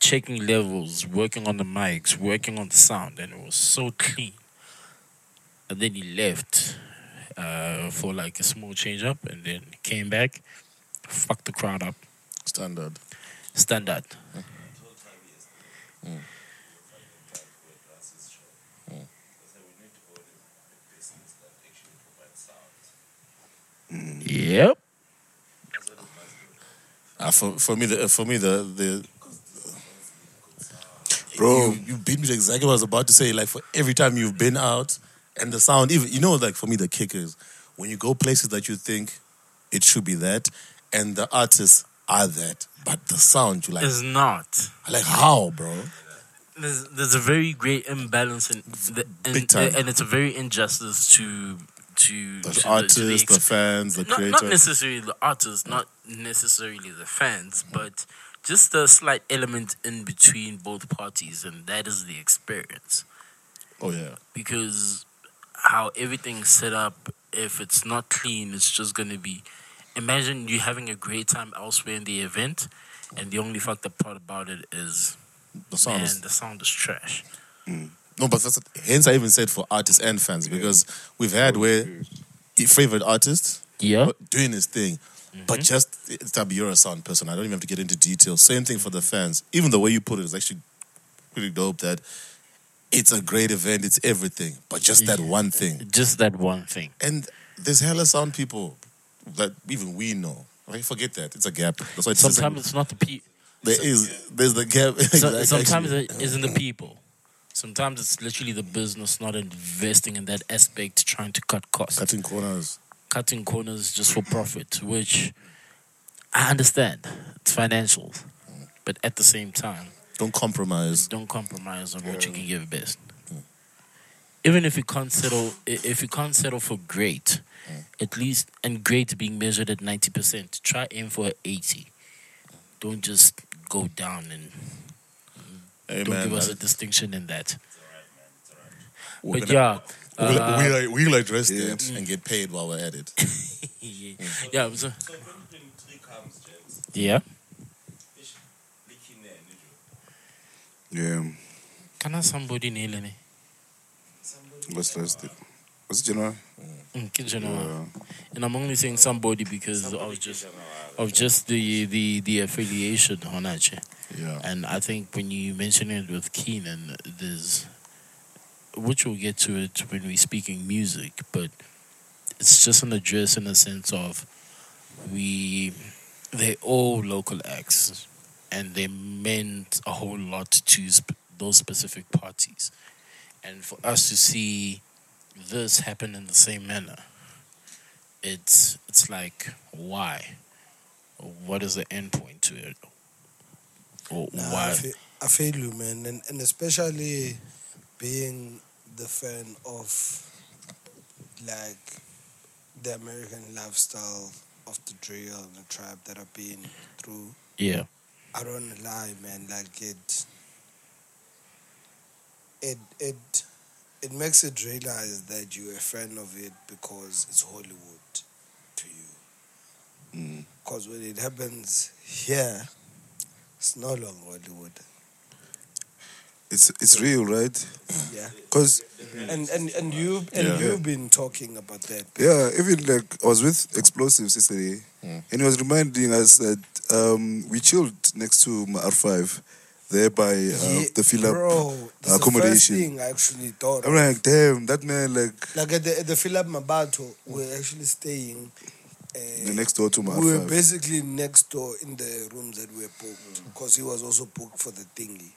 checking levels, working on the mics, working on the sound, and it was so clean. And then he left uh, for like a small change up, and then came back, fucked the crowd up. Standard. Standard. Yep. Uh, for, for me, the, for me, the, the Bro. you, you beat me to exactly what I was about to say. Like for every time you've been out, and the sound, even you know, like for me, the kick is when you go places that you think it should be that, and the artists are that, but the sound you like, It's not. like how, bro? There's, there's a very great imbalance in the, and, Big time. and it's a very injustice to to The to to artists, the ex- fans, the not, creator. not necessarily the artists, not necessarily the fans, but just a slight element in between both parties, and that is the experience. oh yeah, Because how everything's set up, if it's not clean, it's just gonna be. Imagine you having a great time elsewhere in the event, and the only fucked up part about it is, the sound. man, is- the sound is trash. No, but that's hence I even said for artists and fans because we've had where your favorite artist Yeah. doing his thing, but Mm-hmm. just Tabi, you're a sound person. I don't even have to get into details. Same thing for the fans. Even the way you put it is actually pretty dope. That it's a great event. It's everything, but just that one thing. Just that one thing. And there's hella sound people that even we know. Forget that. It's a gap. That's why it's Sometimes it's not the people. there is there's the gap. So, sometimes it isn't the people. Sometimes it's literally the business not investing in that aspect, trying to cut costs, cutting corners. cutting corners just for profit, which I understand. It's financial, but at the same time, Don't compromise. don't compromise on what you can give best. Even if you can't settle, if you can't settle for great, at least and great being measured at ninety percent, try aim for eighty. Don't just go down and Hey, don't man, give us a distinction in that. we're But gonna- yeah, We'll, uh, we'll, we'll address Yeah. that and get paid while we're at it. yeah, yeah, so- So 2023 comes, gents. yeah. Ish, leaking there, Nijo. Yeah. Can I somebody nail any? What's last? Was it January? Mm, kid, Yeah. and I'm only saying somebody because of just of just the the the affiliation on that. Yeah. And I think when you mention it with Kiernan, there's which we'll get to it when we're speaking music, but it's just an address in the sense of we they're all local acts. and they meant a whole lot to sp- those specific parties. And for us to see this happen in the same manner, it's it's like why? What is the end point to it? Or Nah, I, why? feel, I feel you, man, and and especially being the fan of like the American lifestyle of the drill and the trap that I've been through. Yeah. I don't lie, man. Like it, it, it, it makes it realize that you're a fan of it because it's Hollywood to you. Because when it happens here, it's no longer Hollywood. It's it's real, right? Yeah. Because And and and you and Yeah. you've been talking about that. yeah, even like I was with Explosives yesterday, and he was reminding us that um, we chilled next to R five, there by uh, Yeah, the Philip bro, that's the first accommodation. thing I actually thought. I'm like, damn, that man like like at the at the Philip Mabato, we're actually staying. Uh, the next door to my we were R5. basically next door in the rooms that we were booked because he was also booked for the thingy.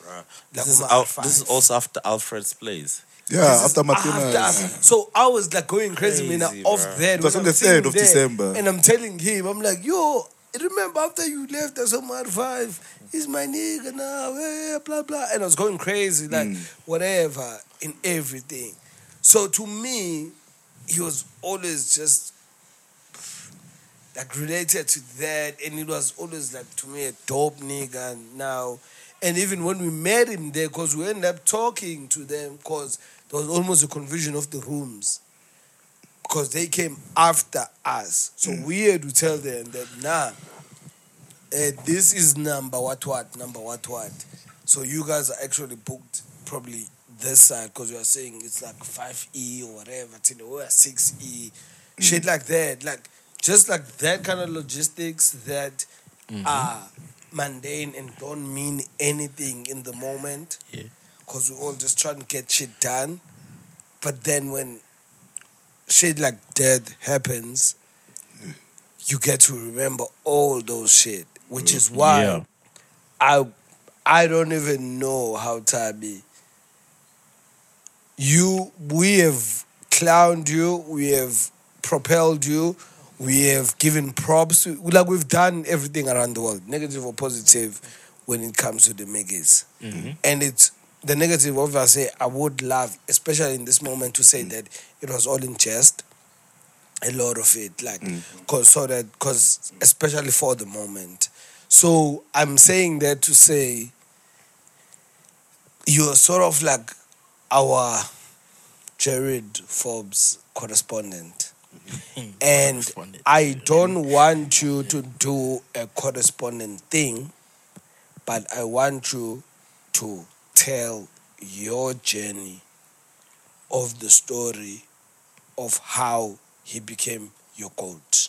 Bruh. This is, Al- this is also after Alfred's place. Yeah, This after Martina. after- so I was like going crazy, man, Crazy, off bruh. that. It was on the 3rd of there, December. And I'm telling him, I'm like, yo, remember after you left us on R5, he's my nigga now, eh, blah, blah. And I was going crazy, like, Mm. whatever, in everything. So to me, he was always just like related to that, and it was always like to me a dope nigga now. And even when we met him there, because we ended up talking to them, because there was almost a confusion of the rooms, because they came after us. So we had to tell them that nah, eh, this is number what what number what what. So you guys are actually booked probably this side because you are saying it's like five E or whatever, till we're six E, mm. shit like that, like just like that kind of logistics that are mundane and don't mean anything in the moment. Yeah. Because we're all just try to get shit done. But then when shit like that happens, you get to remember all those shit, which is why Yeah. I I don't even know how Tabi. You we have clowned you, we have propelled you, we have given props like we've done everything around the world, negative or positive, when it comes to the Meggies. Mm-hmm. And it's the negative obviously I would love, especially in this moment, to say mm. that it was all in jest. A lot of it, like, mm. cause so that, cause especially for the moment. So I'm saying that to say you're sort of like our Jarryd Forbes correspondent. Mm-hmm. And I don't want you to do a correspondent thing, but I want you to tell your journey of the story of how he became your coach.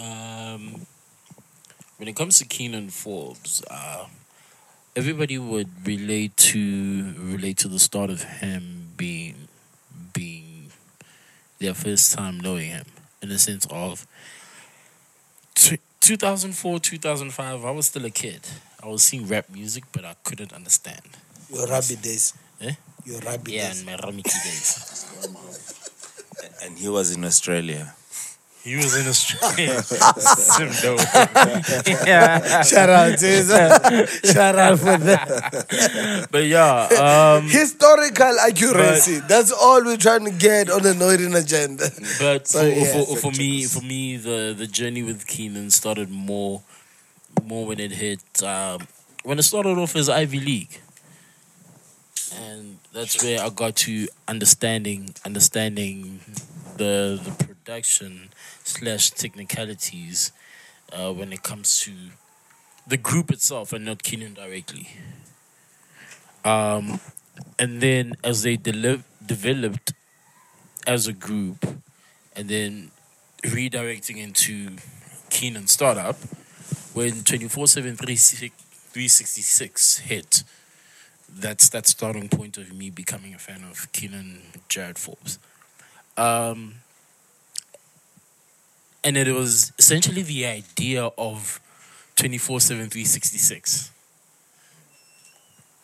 Um, when it comes to Kiernan Forbes, uh, everybody would relate to relate to the start of him being being their first time knowing him in the sense of tw 2004 2005 I was still a kid I was seeing rap music but I couldn't understand Your rabbi days. Eh? Your rabbi yeah days. in my Ramiki days And he was in Australia. he was in Australia Sim dope. yeah Shout out, Caesar. Shout out for that. but yeah um Historical accuracy. That's all we're trying to get on the Northern agenda. But for, yeah, for, sorry, for me, for me, the, the journey with Kiernan started more, more when it hit um, when it started off as Ivy League, and that's where I got to understanding understanding the the production slash technicalities uh, when it comes to the group itself and not Kiernan directly. Um, and then as they deli- developed as a group and then redirecting into Kiernan Startup when 24 7 366 hit. That's that starting point of me becoming a fan of Kiernan Jarryd Forbes. Um, and it was essentially the idea of 24 7 366.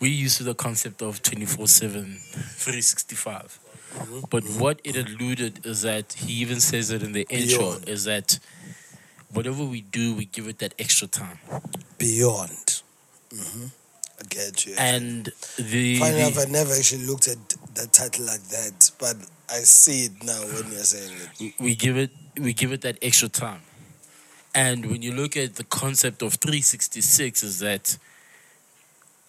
We're used to the concept of 24 7 365. But what it alluded is that he even says it in the intro Beyond. is that whatever we do, we give it that extra time. Beyond. hmm I get you. And the, Funny enough, I never actually looked at the title like that, but I see it now when you're saying it. we give it we give it that extra time. And when you look at the concept of 366 is that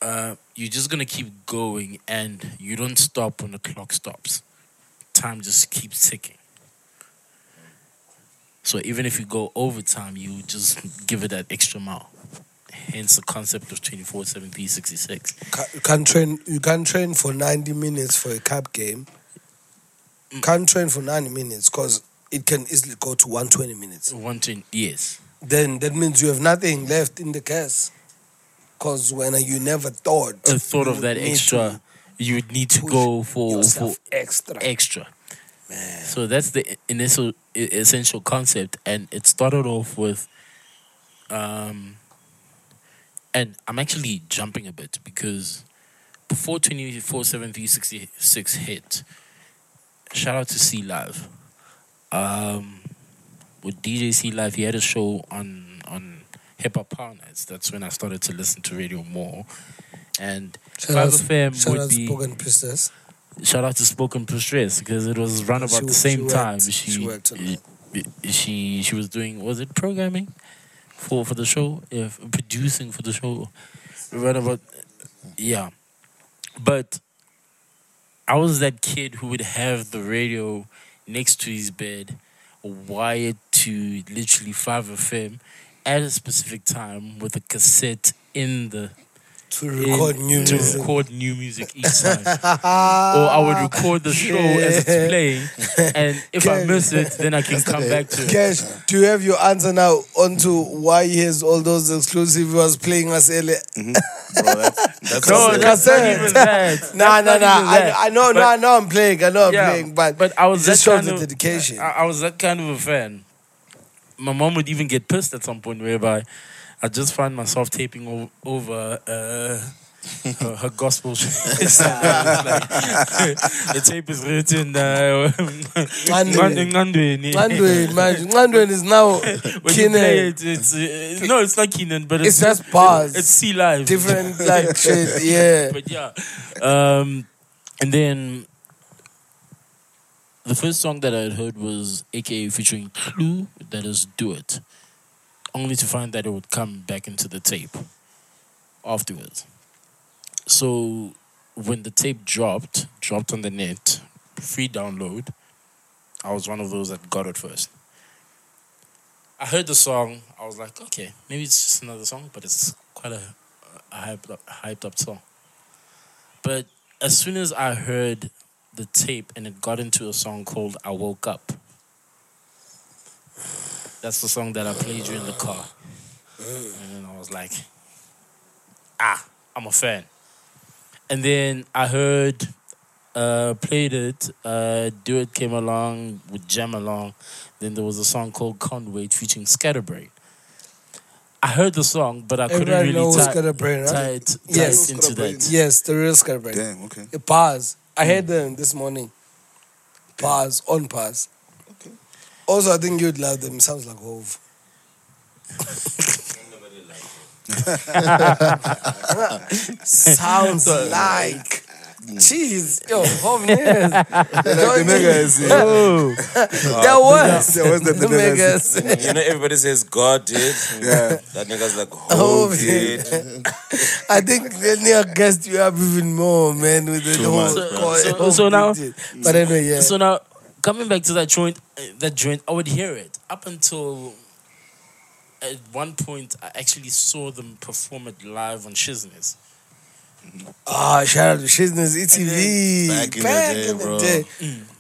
uh, you're just gonna keep going and you don't stop when the clock stops. Time just keeps ticking. So even if you go overtime, you just give it that extra mile. Hence the concept of 24 7 366. You can't train. You can't train for ninety minutes for a cup game. Can't train for ninety minutes because it can easily go to one twenty minutes. 120 yes. Then that means you have nothing left in the case. Because when you never thought, The thought of that extra, you would need to go for, for extra. extra. Man. So that's the initial essential concept, and it started off with, um, and I'm actually jumping a bit because before twenty four seven three sixty six hit, shout out to C Live. Um, with DJ C Live, he had a show on on Hip Hop Power Nights. That's when I started to listen to radio more, and Shout Five out, FM shout would out be- Spoken Priestess. shout out to Spoken Stress because it was run about She- the she same worked- time. she She worked it. she she was doing was it programming for for the show, if producing for the show, run about yeah, but I was that kid who would have the radio next to his bed, wired to literally five FM at a specific time with a cassette in the To record in- new to music. record new music each time. or I would record the show as it's playing, and if I miss it, then I can come back to it. Cash, do you have your answer now onto why he has all those exclusive he was playing us earlier? Mm-hmm. Bro, that's, that's No, also- that's not even that. Nah, nah, That's nah. I. I know, no, But- I know I'm playing. I know I'm Yeah, playing, but, but I was it just that kind the of dedication. I, I was that kind of a fan. My mom would even get pissed at some point whereby I just find myself taping o- over uh, her, her gospel. The tape is written. Uh, man. Is now When you play Kiernan. it, it's uh, no, it's not Kiernan, but It's it's, just bars. It's C Live. different like shit. Yeah. but yeah. Um, and then the first song that I had heard was AKA featuring Clue, that is Do It. Only to find that it would come back into the tape afterwards. So when the tape dropped, dropped on the net, free download, I was one of those that got it first. I heard the song, I was like, okay, maybe it's just another song, but it's quite a, a hyped up, hyped up song. But as soon as I heard the tape and it got into a song called I Woke Up, that's the song that I played you in the car. And then I was like, ah, I'm a fan. And then I heard, uh, played it, uh, Do It came along with Jam along. Then there was a song called Can't featuring Scatterbrain. I heard the song, but I couldn't Everybody really knows tie, Scatterbrain, tie right? it, tie Yes. it into that. Yes, the real Scatterbrain. Damn, okay. A pause. I heard them this morning. Pause, on pause. Okay. Also, I think you'd love them. Sounds like Hove. Sounds like. Jeez, yo, Hove yes. The mega is here. Oh, that was. That was the- the the megas. megas. You know, everybody says God did. Yeah. That nigga's like, Oh, oh, did. I think that nigga gassed you up even more, man, with the Too whole. much, So- so- so now- did. But anyway, yeah. So now, coming back to that joint, uh, that joint, I would hear it up until at one point I actually saw them perform it live on Shiz Niz. Ah, shout out to Shiz Niz ETV. Back in the day, in the bro. day.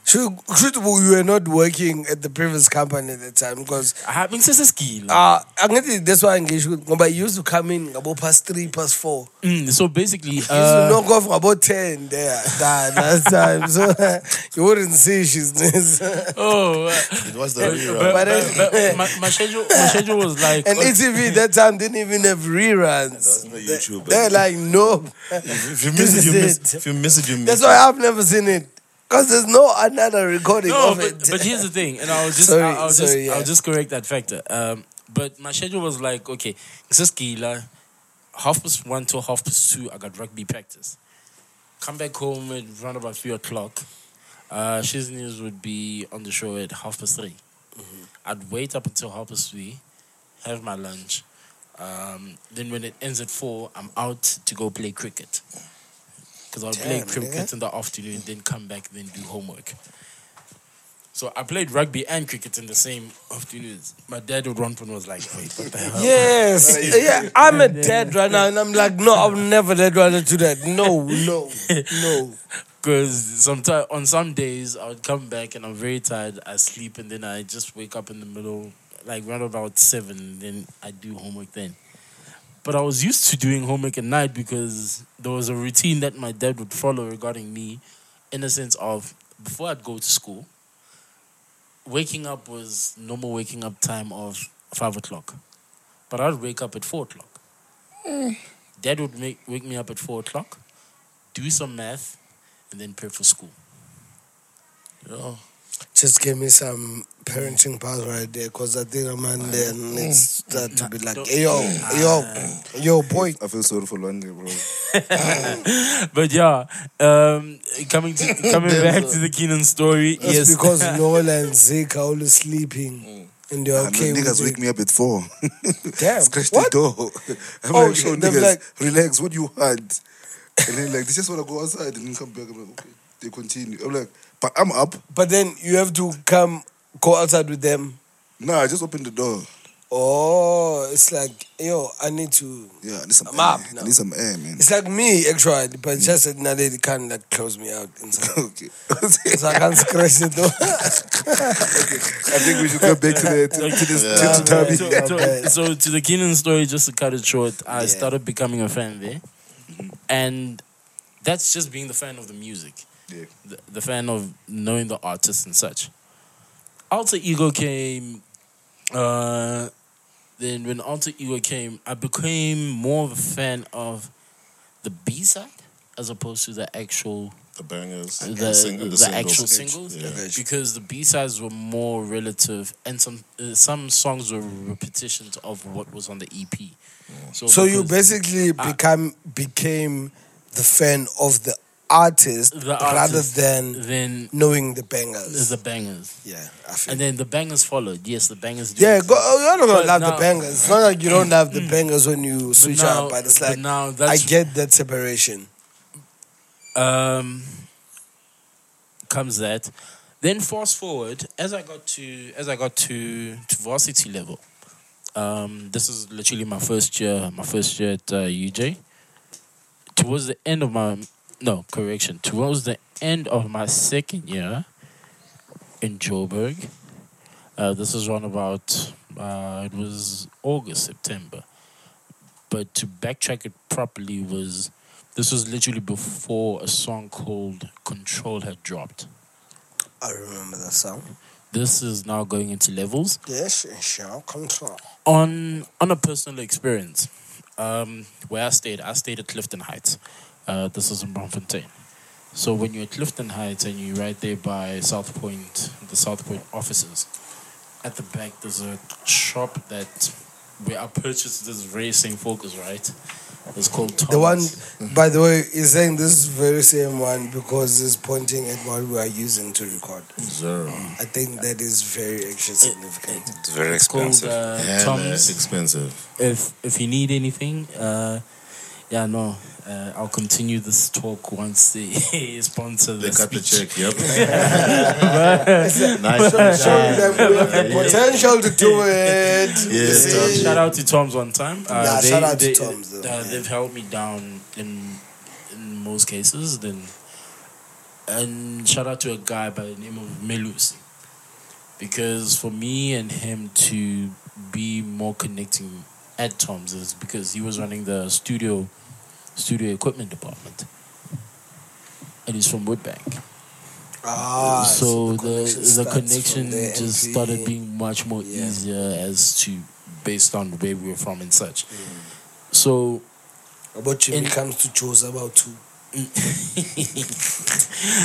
Should, should we were not working at the previous company at the time because I have since a skill. uh angithi that's why I engage but you used to come in about past 3 past 4 Mm, so basically, you used to uh, knock off about 10 there that last time so you wouldn't see she's this oh, uh, It was the but, rerun. but, But- but my, my schedule, my schedule was like and uh, ETV that time didn't even have reruns That's not YouTube. they're like no If you miss it, you miss it. If you miss it, you miss it. that's why I've never seen it because there's no another recording no, of but, it but here's the thing, and I'll just, Sorry, I'll, I'll just, yeah. I'll just correct that factor. Um, but my schedule was like, okay, Gila, half past one till half past two. I got rugby practice. Come back home at around about three o'clock. Uh, Shiz Niz would be on the show at half past 3 i I'd wait up until half past three, have my lunch. Um, then when it ends at four, I'm out to go play cricket. Because I'll play cricket in the afternoon, then come back, then do homework. So I played rugby and cricket in the same afternoons. My dad would run and was like, wait, what the hell? Yes, yeah. I'm a dad right now, and I'm like, no, I'll never let Rana do that. No, no, no. Because sometimes on some days I would come back and I'm very tired. I sleep and then I just wake up in the middle, like around about seven. And then I do homework then. But I was used to doing homework at night because there was a routine that my dad would follow regarding me, in the sense of before I'd go to school, waking up was normal waking up time of five o'clock, but I'd wake up at four o'clock. Mm. Dad would make wake me up at four o'clock, do some math, and then prep for school. Yeah. Just give me some parenting power right there, cause I think I'm on there, and it's mm. start to be like, hey, yo, hey, yo, yo, boy. I feel sorry for Lwande, bro. But yeah, um, coming to coming back to the Kiernan story, That's yes, because Nola and Zeke are always sleeping, mm. and they're ah, And okay the with niggas it. wake me up at four. Damn, Scratch what? the door. Oh, I'm Oh, like, shit, they're niggas, like- relax, what you want? And then like, they just want to go outside and then come back. I'm like, okay. They continue. I'm like, but I'm up. But then you have to come, go outside with them. No, I just opened the door. Oh, it's like, yo, I need to. Yeah, I need some I'm air. up I need some air, man. It's like me, actually, but mm. just that now they can't like close me out inside. okay. so I can't scratch the door. I think we should go back to the to, to this Yeah. to, to so, Yeah. so, so to the Kiernan story, just to cut it short, I Yeah. started becoming a fan there, and that's just being the fan of the music, Yeah. the, the fan of knowing the artists and such. Altar Ego came. Uh, then when Altar Ego came, I became more of a fan of the B side as opposed to the actual The bangers. the, and the, sing- and the actual singles. singles Yeah. because the B sides were more relative and some uh, some songs were repetitions of what was on the EP. So, So you because basically become became the fan of the artist The rather artist. than then knowing the bangers. the bangers yeah, I feel. and then the bangers followed. Yes, the bangers. did. yeah, go, oh, you're not gonna But love the bangers. It's not like you don't love the bangers when you switch now- up, but it's but like now I get that separation. um, comes that. Then fast forward as I got to as I got to to varsity level. Um, this is literally my first year. My first year at uh, UJ. Towards the end of my no correction. Towards the end of my second year in Joburg. Uh, this was around about uh, it was August September. But to backtrack it properly was this was literally before a song called Control had dropped. I remember that song. This is now going into levels. Yes, shall control. On on a personal experience, um, where I stayed, I stayed at Clifton Heights. Uh, this is in Bloemfontein. So when you're at Clifton Heights and you're right there by South Point, the South Point offices, at the back there's a shop that where I purchased this racing Focus, right? It's called Tom's. The one, by the way, is saying this is very same one because it's pointing at what we are using to record. Zero. I think that is very actually significant. It's very It's called expensive. uh, Yeah, Tom's. expensive. if if you need anything, uh, yeah, no, uh, I'll continue this talk once they sponsor the They the cut the check. Yep. nice. Showing them we have the potential to do it. You Yeah. Shout out to Tom's one time. Uh, Yeah, they, shout out they, to Tom's. Though, uh, they've held me down in in most cases. Then and shout out to a guy by the name of Melus. Because for me and him to be more connecting at Tom's is because he was running the studio studio equipment department. And he's from Woodbank. Ah, so the connection the starts connection there, just MP. started being much more Yeah. easier as to based on where we were from and such. Mm. So About Jimmy in- comes to chose about two.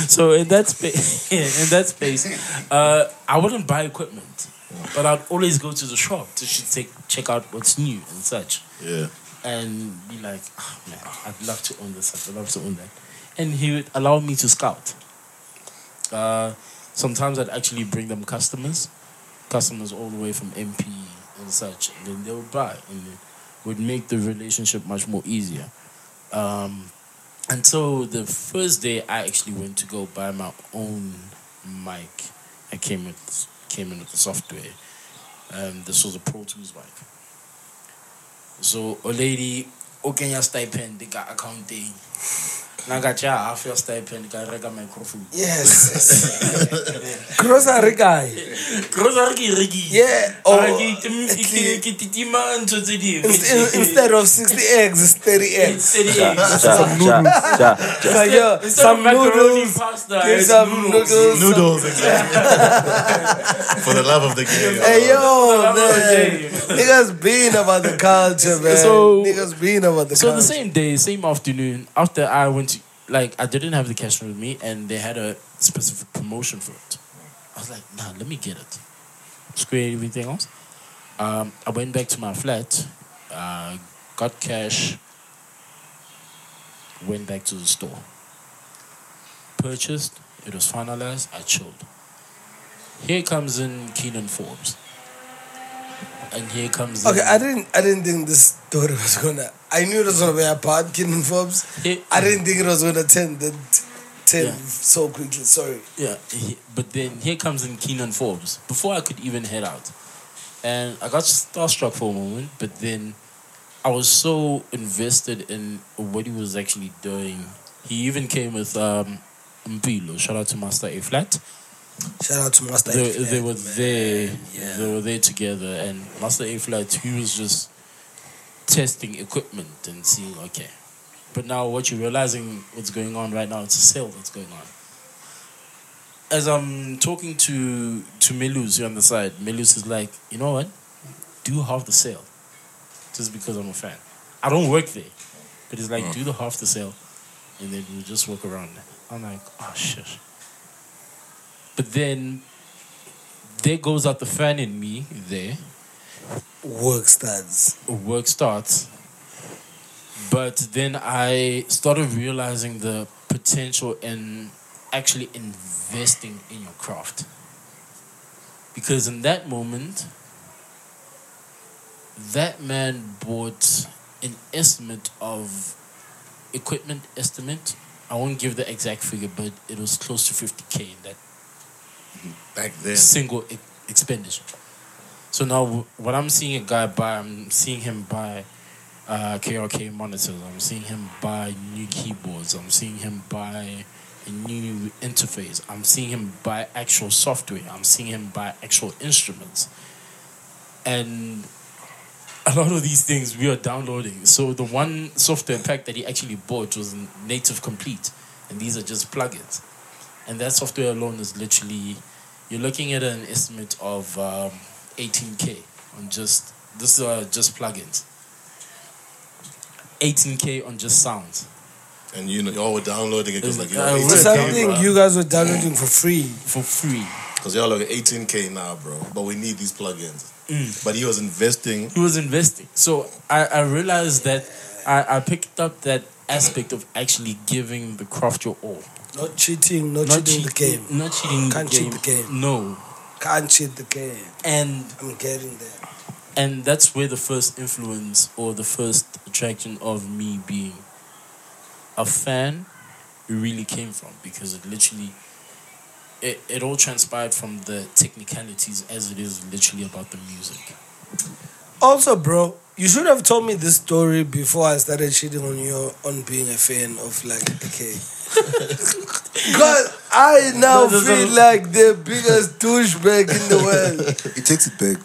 so in that space, in that space, uh, I wouldn't buy equipment, but I'd always go to the shop to sh- take check out what's new and such, Yeah. And be like, oh, man, I'd love to own this, I'd love to own that, and he would allow me to scout. Uh, sometimes I'd actually bring them customers, customers all the way from MP and such, and then they would buy, and it would make the relationship much more easier. Um, and so the first day I actually went to go buy my own mic. I came with came in with the software. Um, this was a Pro Tools mic. So a lady, okay, your stipend, they got accounting. Now I got your half your stipend, got rega microphone. Yes. Grocery guy. Grocery ke rekile. Yeah. Oh, Oh, ke tim- ke- ke- ke titima ntho tse dingwe. Instead, instead of 60 eggs, it's 30 eggs. Instead of- Some noodles. So, yeah, Instead some macaroni noodles. pasta, it's some noodles. noodles. some- Noodles, exactly. For the love of the game. Hey yo, love of the man. game. Niggas being about the culture, man. So- Niggas being about the So culture. the same day, same afternoon, after I went to like I didn't have the cash with me and they had a specific promotion for it. I was like, nah, let me get it. Square everything else. Um, I went back to my flat, uh, got cash, went back to the store. Purchased, it was finalized, I chilled. Here comes in Kiernan Forbes. And here comes Okay, in, I didn't I didn't think this story was gonna I knew it was gonna be a part, Kiernan Forbes. Here- I didn't think it was gonna turn the turn Yeah. so quickly. Sorry. Yeah, he, but then here comes in Kiernan Forbes before I could even head out, and I got starstruck for a moment. But then I was so invested in what he was actually doing. He even came with um, Mpilo. Shout out to Master A Flat. Shout out to Master They, F. they were there. yeah. They were there together, and Master A Flat. He was just testing equipment and seeing okay. But now what you're realizing what's going on right now, it's a sale that's going on. As I'm talking to to Melus here on the side, Melus is like, you know what? Do half the sale. Just because I'm a fan. I don't work there. But it's like, hmm. do the half the sale and then we'll just walk around. I'm like, oh shit. But then there goes out the fan in me there Work starts. work starts. But then I started realizing the potential in actually investing in your craft. Because in that moment, that man bought an estimate of equipment estimate. I won't give the exact figure, but it was close to 50k in that Back then. single e- expenditure. So now, w- what I'm seeing a guy buy, I'm seeing him buy uh, KRK monitors. I'm seeing him buy new keyboards. I'm seeing him buy a new interface. I'm seeing him buy actual software. I'm seeing him buy actual instruments. And a lot of these things we are downloading. So the one software pack that he actually bought was native complete, and these are just plugins. And that software alone is literally, you're looking at an estimate of um, 18k on just this are just plugins. 18k on just sounds And you know, y'all were downloading it because like, you Uh, know, we're So 18K, something bro. you guys were downloading for free. for free. Because y'all are 18K now, bro. But we need these plugins. But he was investing. He was investing. So I, I realized that I, I picked up that aspect of actually giving the craft your all. Not cheating, not, Not cheating the game. Not cheating Can't the game. cheat the game. No. Can't cheat the game. And I'm getting there. and that's where the first influence or the first attraction of me being a fan really came from because it literally it, it all transpired from the technicalities as it is literally about the music Also, bro, you should have told me this story before I started cheating on you on being a fan of like okay. Because I now No, no, no. feel like the biggest douchebag in the world. He takes it back.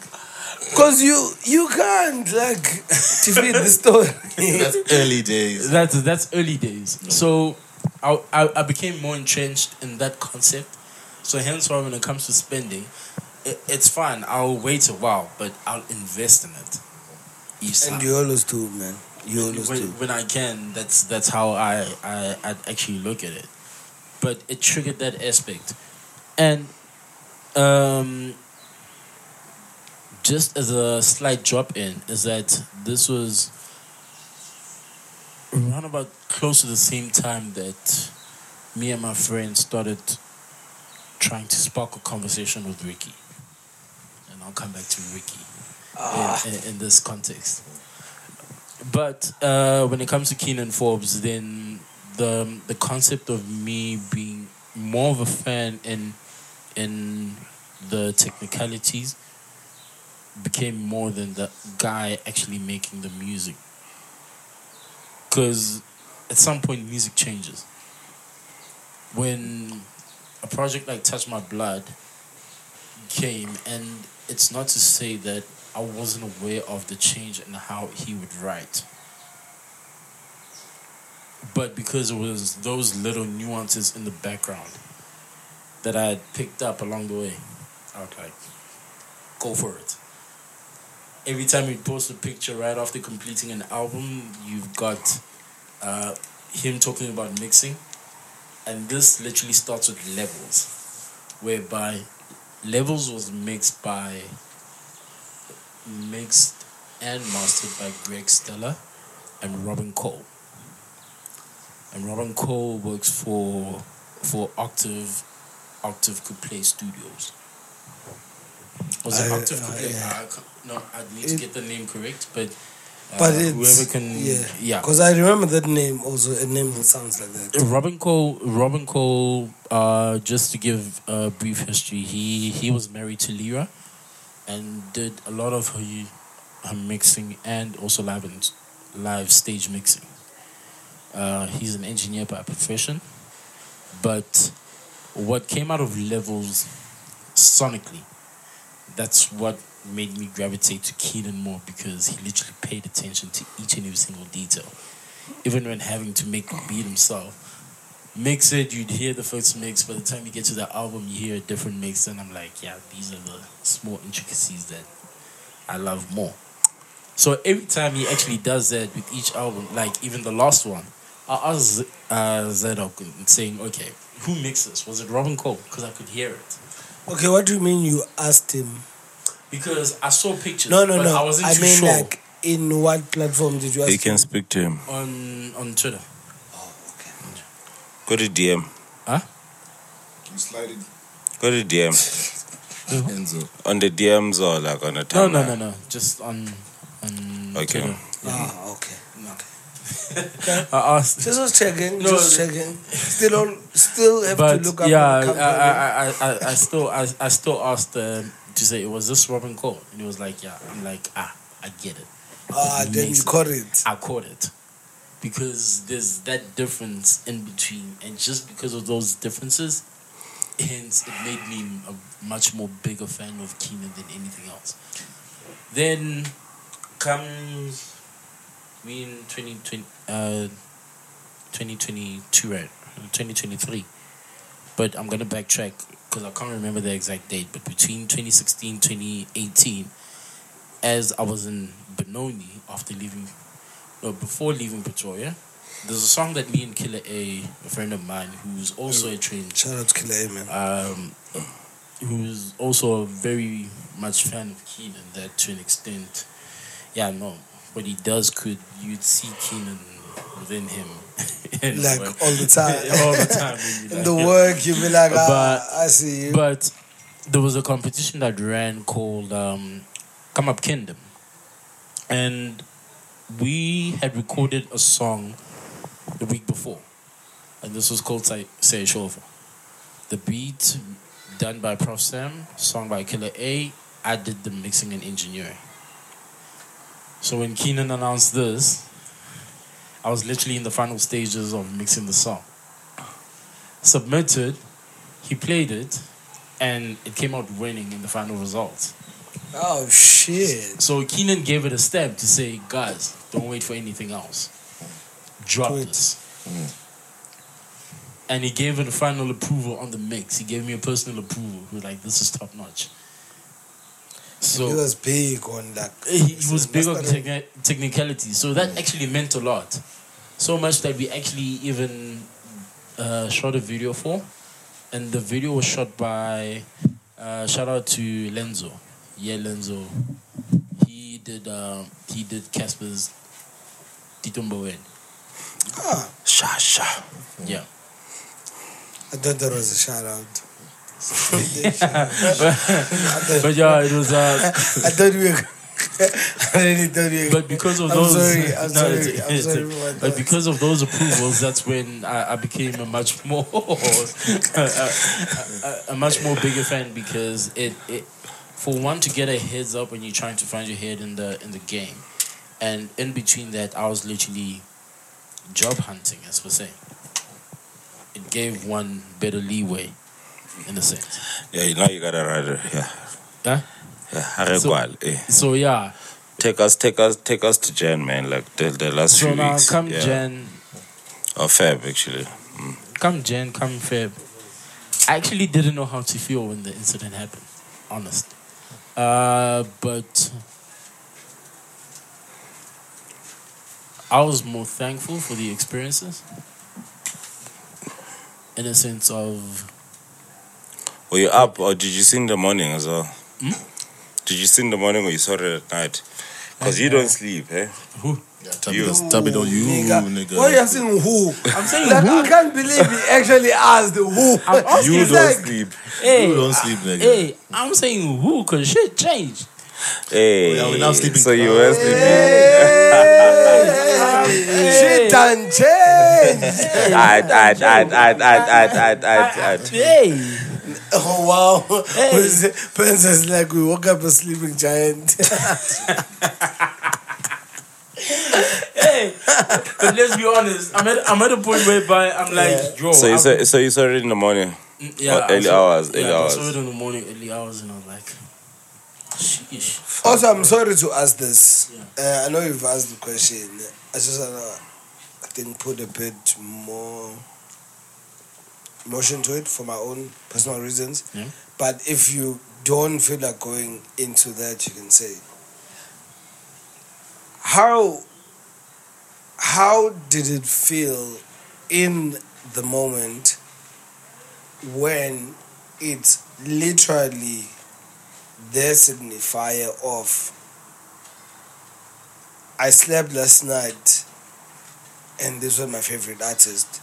Because you you can't like defeat the story. That's early days. That's that's early days. So I, I I became more entrenched in that concept. So hence why when it comes to spending, it, it's fine. I'll wait a while, but I'll invest in it. Each and time. you always do, man. You always when, do. when I can, that's that's how I, I I actually look at it. But it triggered that aspect, and um, just as a slight drop in is that this was around about close to the same time that me and my friend started trying to spark a conversation with Ricky, and I'll come back to Ricky in, in, in this context. But uh, when it comes to Kiernan Forbes, then the the concept of me being more of a fan in in the technicalities became more than the guy actually making the music. Because at some point, music changes. When a project like Touch My Blood came, and it's not to say that I wasn't aware of the change in how he would write. But because it was those little nuances in the background that I had picked up along the way, I like, go for it. Every time you post a picture right after completing an album, you've got uh, him talking about mixing. And this literally starts with levels, whereby levels was mixed by mixed and mastered by Greg Stella and Robin Kohl. And Robin Kohl works for for Octave Octave Couplet Studios. Was it I- Octave uh, Couplet? yeah. I no, I need to It- get the name correct, but uh, But it's whoever can, yeah, yeah. Because I remember that name also. A name that sounds like that. Robin Kohl, Robin Kohl. Uh, just to give a brief history, he he was married to Lira, and did a lot of her her mixing and also live and live stage mixing. Uh, he's an engineer by profession, but what came out of levels sonically, that's what made me gravitate to Kiernan more because he literally paid attention to each and every single detail even when having to make the beat himself. Mix it, you'd hear the first mix. By the time you get to the album, you hear a different mix, and I'm like, yeah, these are the small intricacies that I love more. So every time he actually does that with each album, like even the last one, I asked uh, Zedok and saying, okay, who mixed this? Was it Robin Kohl? Because I could hear it. Okay, what do you mean you asked him? Because I saw pictures. No, no, but no. I wasn't too mean, sure like, in what platform did you ask him? You can him? speak to him. on on Twitter. Go to DM. Huh? You slide it. Go to DM. Enzo. On the DMs or like on a No, timeline. no, no, no. Just on on Okay. Twitter. Ah, okay. I asked. Just was checking. No, just the- checking. Still, on, still have but to look up. yeah, on the I, company. I, I, I, I still, I, I still asked uh, to say, it was this Robin Kohl? And he was like, yeah. I'm like, ah, I get it. ah, then you Makes it. caught it. I caught it because there's that difference in between, and just because of those differences, hence it made me a much more bigger fan of Kiernan than anything else. Then comes we in 2020, uh, 2022, right? 2023. But I'm gonna backtrack because I can't remember the exact date. But between 2016 2018, as I was in Benoni after leaving, no, before leaving Pretoria, there's a song that me and Killer A, a friend of mine, who's also a trained Shout out to Killer A, man. um, who's also a very much fan of Kiernan that to an extent, yeah, no, what he does could you'd see Kiernan within him, in Like, work. all the time. all the time. In like the work, you be like, ah, But- I see you. But there was a competition that ran called um, Come Up Kingdom. And we had recorded a song the week before. And this was called Say, It The beat done by Prof Sam, song by Killer A. I did the mixing and engineering. So when Kiernan announced this, I was literally in the final stages of mixing the song. Submitted, he played it, and it came out winning in the final results. Oh. So Kiernan gave it a stamp to say, guys, don't wait for anything else. Drop Do it. this. And he gave it a final approval on the mix. He gave me a personal approval. He was like, this is top notch. So he was big on that. he, he was big on techni- technicality. So that actually meant a lot. So much that we actually even uh, shot a video for. And the video was shot by, uh, shout out to Lenzo. Yeah, Lenzo. He did, uh, he did Cassper's Titumbo Ah, Sha sha. Yeah. I thought that was a shout out. But yeah, it was, uh, I thought we were I really thought we were but because of I'm those, sorry, I'm No, sorry, it's- I'm it's- sorry about but because of those approvals, that's when I, I became a much more, a, a, a much more bigger fan because it, it, for one to get a heads up when you're trying to find your head in the in the game, and in between that, I was literally job hunting, as per se. It gave one better leeway, in a sense. Yeah, now you gotta write it. Yeah. Huh? Yeah, So- eh. So yeah, Take us, take us, take us to Jan, man. Like the, the last so few now weeks. come yeah. Jan, Or Feb, actually. come Jan, come Feb. I actually didn't know how to feel when the incident happened, honest. Uh, but I was more thankful for the experiences. In a sense of Were you up or did you see in the morning as well? Hmm? Did you see in the morning or you saw it at night? Because you don't sleep, eh? Yeah, tell You. me, that's- don't you, nigga. nigga. Why are you asking who? I'm saying Like, who? I can't believe he actually asked who. I'm asking You don't like, sleep. Hey, You don't sleep, nigga. hey, I'm saying who? Cause shit changed. Hey, yeah, we're now sleeping so you were sleeping. Shit done changed. Alright, alright, alright, alright, alright, alright, alright, alright. Hey, Oh wow. Hey. Princess like we woke up a sleeping giant. hey. But let's be honest. I'm at I'm at a point whereby I'm like, yo. So you I'm- so you saw it in the morning. Yeah, Or I early saw- hours, early yeah, I hours. saw it in the morning, early hours, and I was like, sheesh. also, I'm sorry to ask this. Yeah. Uh, I know you've asked the question. I just wanna, I think, put a bit more emotion to it for my own personal reasons. Yeah. But if you don't feel like going into that, you can say, how how did it feel in the moment when it's literally the signifier of I slept last night and this was my favorite artist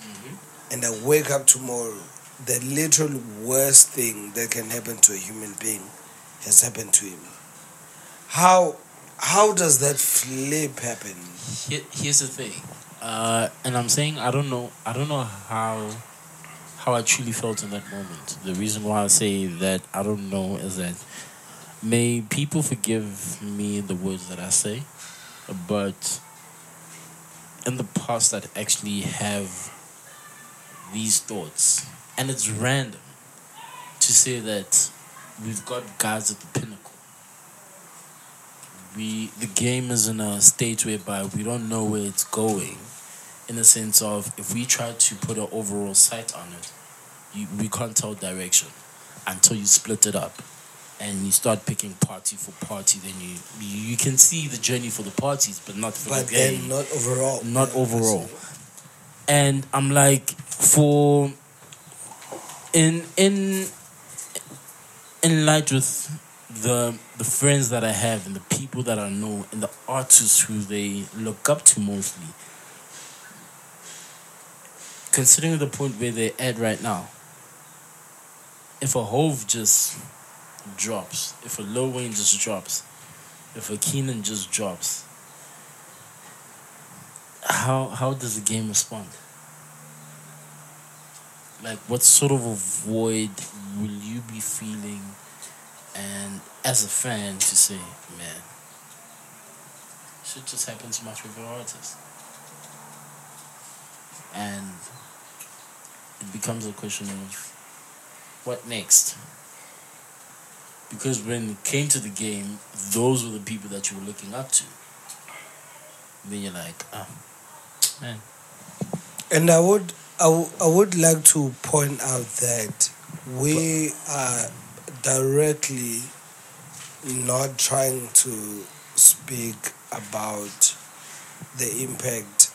mm-hmm. and I wake up tomorrow. The literal worst thing that can happen to a human being has happened to him. How how does that flip happen Here, here's the thing, uh, and I'm saying I don't know. I don't know how how I truly felt in that moment. The reason why I say that I don't know is that may people forgive me the words that I say, but in the past I'd actually have these thoughts, and it's random to say that we've got guys at the pinnacle we the game is in a state whereby we don't know where it's going in the sense of if we try to put an overall sight on it you, we can't tell direction until you split it up and you start picking party for party then you you, can see the journey for the parties but not for but the game. then not overall. Not Yeah, overall. and I'm like for in in in light with the the friends that I have and the people that I know and the artists who they look up to mostly. Considering the point where they're at right now, if a Hove just drops, if a Lil Wayne just drops, if a Kiernan just drops, how how does the game respond? Like, what sort of a void will you be feeling, and as a fan to say, man, shit just happened to my favorite artist. And it becomes a question of what next? Because when it came to the game, those were the people that you were looking up to. then you're like, oh, man. And I would, I, w- I would like to point out that we are directly not trying to speak about the impact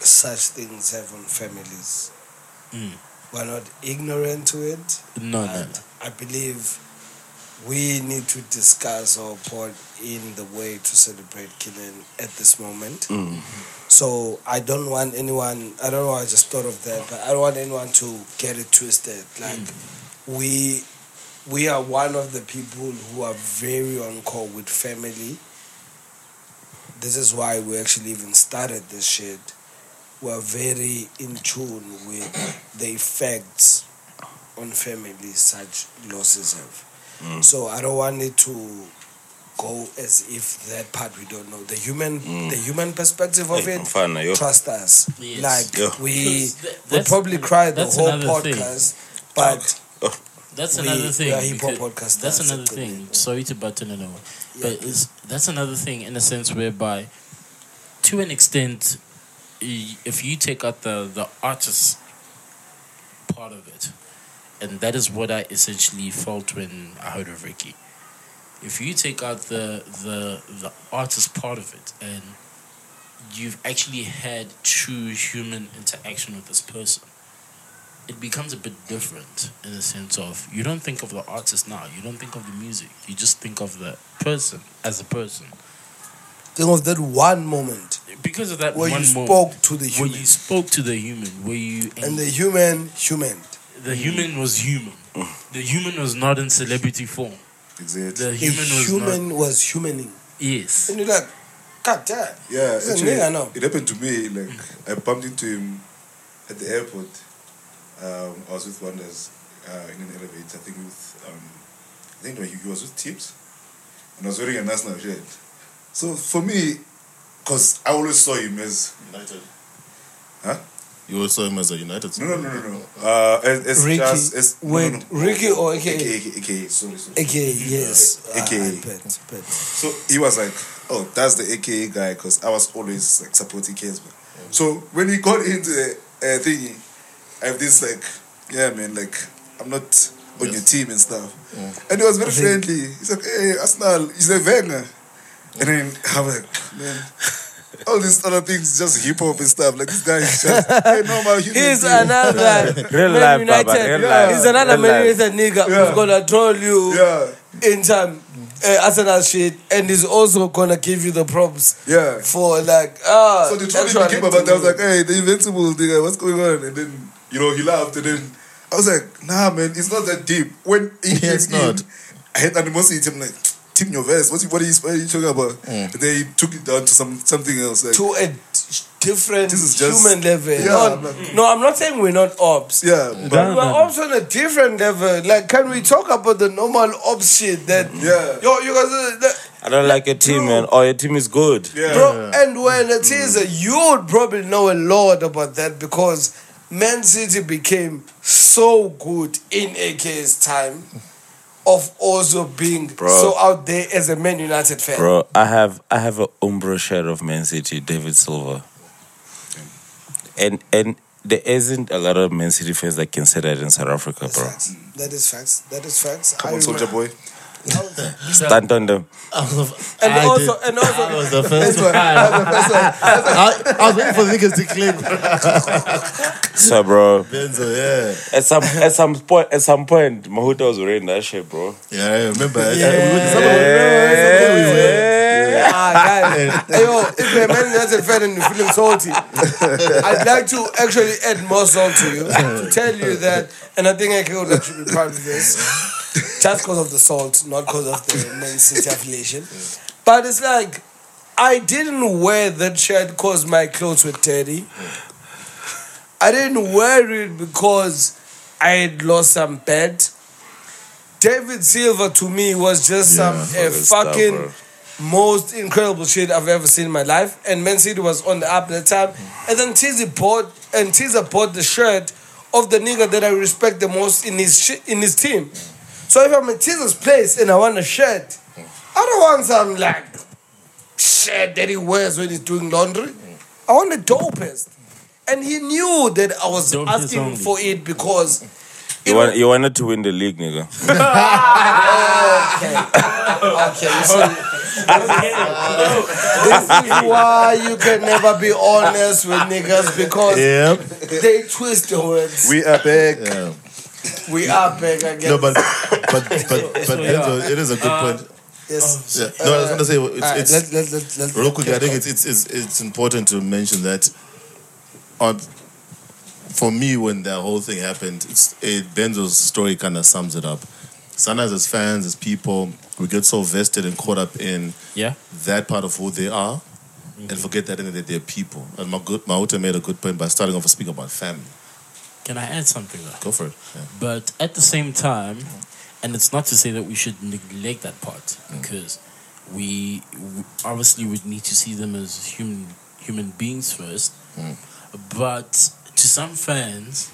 such things have on families. Mm. We're not ignorant to it. No, no, no. I believe we need to discuss our part in the way to celebrate Killing at this moment. So I don't want anyone. I don't know. I just thought of that, but I don't want anyone to get it twisted. Like we, we are one of the people who are very on call with family. This is why we actually even started this shit. We're very in tune with the effects on family such losses have. So I don't want it to go as if that part we don't know. The human the human perspective of Hey, it, mfana, yo. trust us. Yes. Like Yeah. we Because th- we probably cry the whole another thing. podcast, but That's We- another we thing. are hip-hop because- podcasters, That's another thing. be. Sorry to button it over, but it's, that's another thing in a sense whereby, to an extent, if you take out the the artist part of it, and that is what I essentially felt when I heard of Ricky. If you take out the the the artist part of it, and you've actually had true human interaction with this person it becomes a bit different in the sense of you don't think of the artist now, you don't think of the music, you just think of the person as a person. think of that one moment Because of that where one you moment spoke to the human. where human, you spoke to the human, where you and the human human. the human was human. The human was not in celebrity form. Exactly. The The human was human not was humaning, yes. and you're like, God damn. Yeah, actually, I know. it happened to me. Like I bumped into him at the airport. Um, I was with Wonders uh, in an elevator. I think with um, I think he, he was with Tips, and I was wearing a national shirt. So for me, because I always saw him as United. Huh? You always saw him as a United. no, no, no, no, no. Uh, as, as Ricky. just as Wait, no, no. Ricky or AKA? AKA, AKA, sorry, sorry. AKA yes, Uh, AKA. I, I bet, bet. So he was like, "Oh, that's the AKA guy," because I was always like supporting Kesman. So when he got into the uh, thingy, I have this like, "Yeah, man, like I'm not on your team and stuff," and he was very think- friendly. He's like, "Hey, Arsenal, he's a Wenger," and then I was like, "Man." All these other things, just hip hop and stuff. Like this guy is just a normal human. He's being. another Real Man life, Baba, United. real life, He's another real Man life. United nigga Yeah. who's gonna troll you Yeah, in some uh, Arsenal shit, and he's also gonna give you the props yeah. for like ah. So the trolley actual came about. I was like, "Hey, the invincible nigga, what's going on?" And then you know he laughed, and then I was like, "Nah, man, it's not that deep." When he Yeah, it's came in, not. I had animosity. I'm like, "Tim, your verse. What's what are you, what are you talking about?" Mm. And then he took it down to some something else. Like, to a d- different This is just- human level. Yeah, No, I'm like- no, I'm not saying we're not ops. yeah, But but we're ops on a different level. Like, can we talk about the normal ops shit that yeah, yo, you guys, uh, that, I don't like your team, man. Oh, your team is good. yeah. bro? And when it is, uh, you would probably know a lot about that because Man City became so good in AK's time of also being Bro. so out there as a Man United fan. Bro, I have I have a Umbro shirt of Man City, David Silva. And and there isn't a lot of Man City fans that can say that in South Africa, That's bro. facts. That is facts. That is facts. Come I on, soldier boy. Stand on them. And I also, did. and also, That was the first one. I, I was waiting for the niggas to claim. So bro, Benzo, yeah. at some at some point at some point Mahuta was wearing that shit, bro. Yeah, I remember. I- I- Yeah. we went to some- Ah, guys. Hey, yo, if you're a Man United fan and you're feeling salty, I'd like to actually add more salt to you to tell you that, and I think I could actually be proud of this, just because of the salt, not because of the Man City affiliation. But it's like, I didn't wear that shirt because my clothes were dirty. I didn't wear it because I had lost some bet. David Silva to me was just Yeah, some a the stuff, fucking bro. Most incredible shit I've ever seen in my life. And Man City was on the up at the time. And then Tizzy bought and Tizzy bought the shirt of the nigga that I respect the most in his shi in his team. So if I'm at Tizzy's place and I want a shirt, I don't want some like shirt that he wears when he's doing laundry. I want the dopest. And he knew that I was Dopest asking for it because You, want, you wanted to win the league, nigga. Okay, you see, this is why you can never be honest with niggas because Yep. they twist the words. We are back. Yeah. We are back again. No, but but but but Enzo, it is a good point. Uh, yes. Yeah. No, I was gonna say it's, Alright, it's let, let, let, let, real quick. I think it's it's it's, it's important to mention that on for me when that whole thing happened, it's it, Benzo's story kind of sums it up. Sometimes as fans, as people, we get so vested and caught up in Yeah. that part of who they are and forget that that they're people. And my good Mauta made a good point by starting off with speaking about family. Can I add something? Though? Go for it. Yeah. But at the same time, and it's not to say that we should neglect that part because we, we obviously would need to see them as human human beings first. Mm. But to some fans,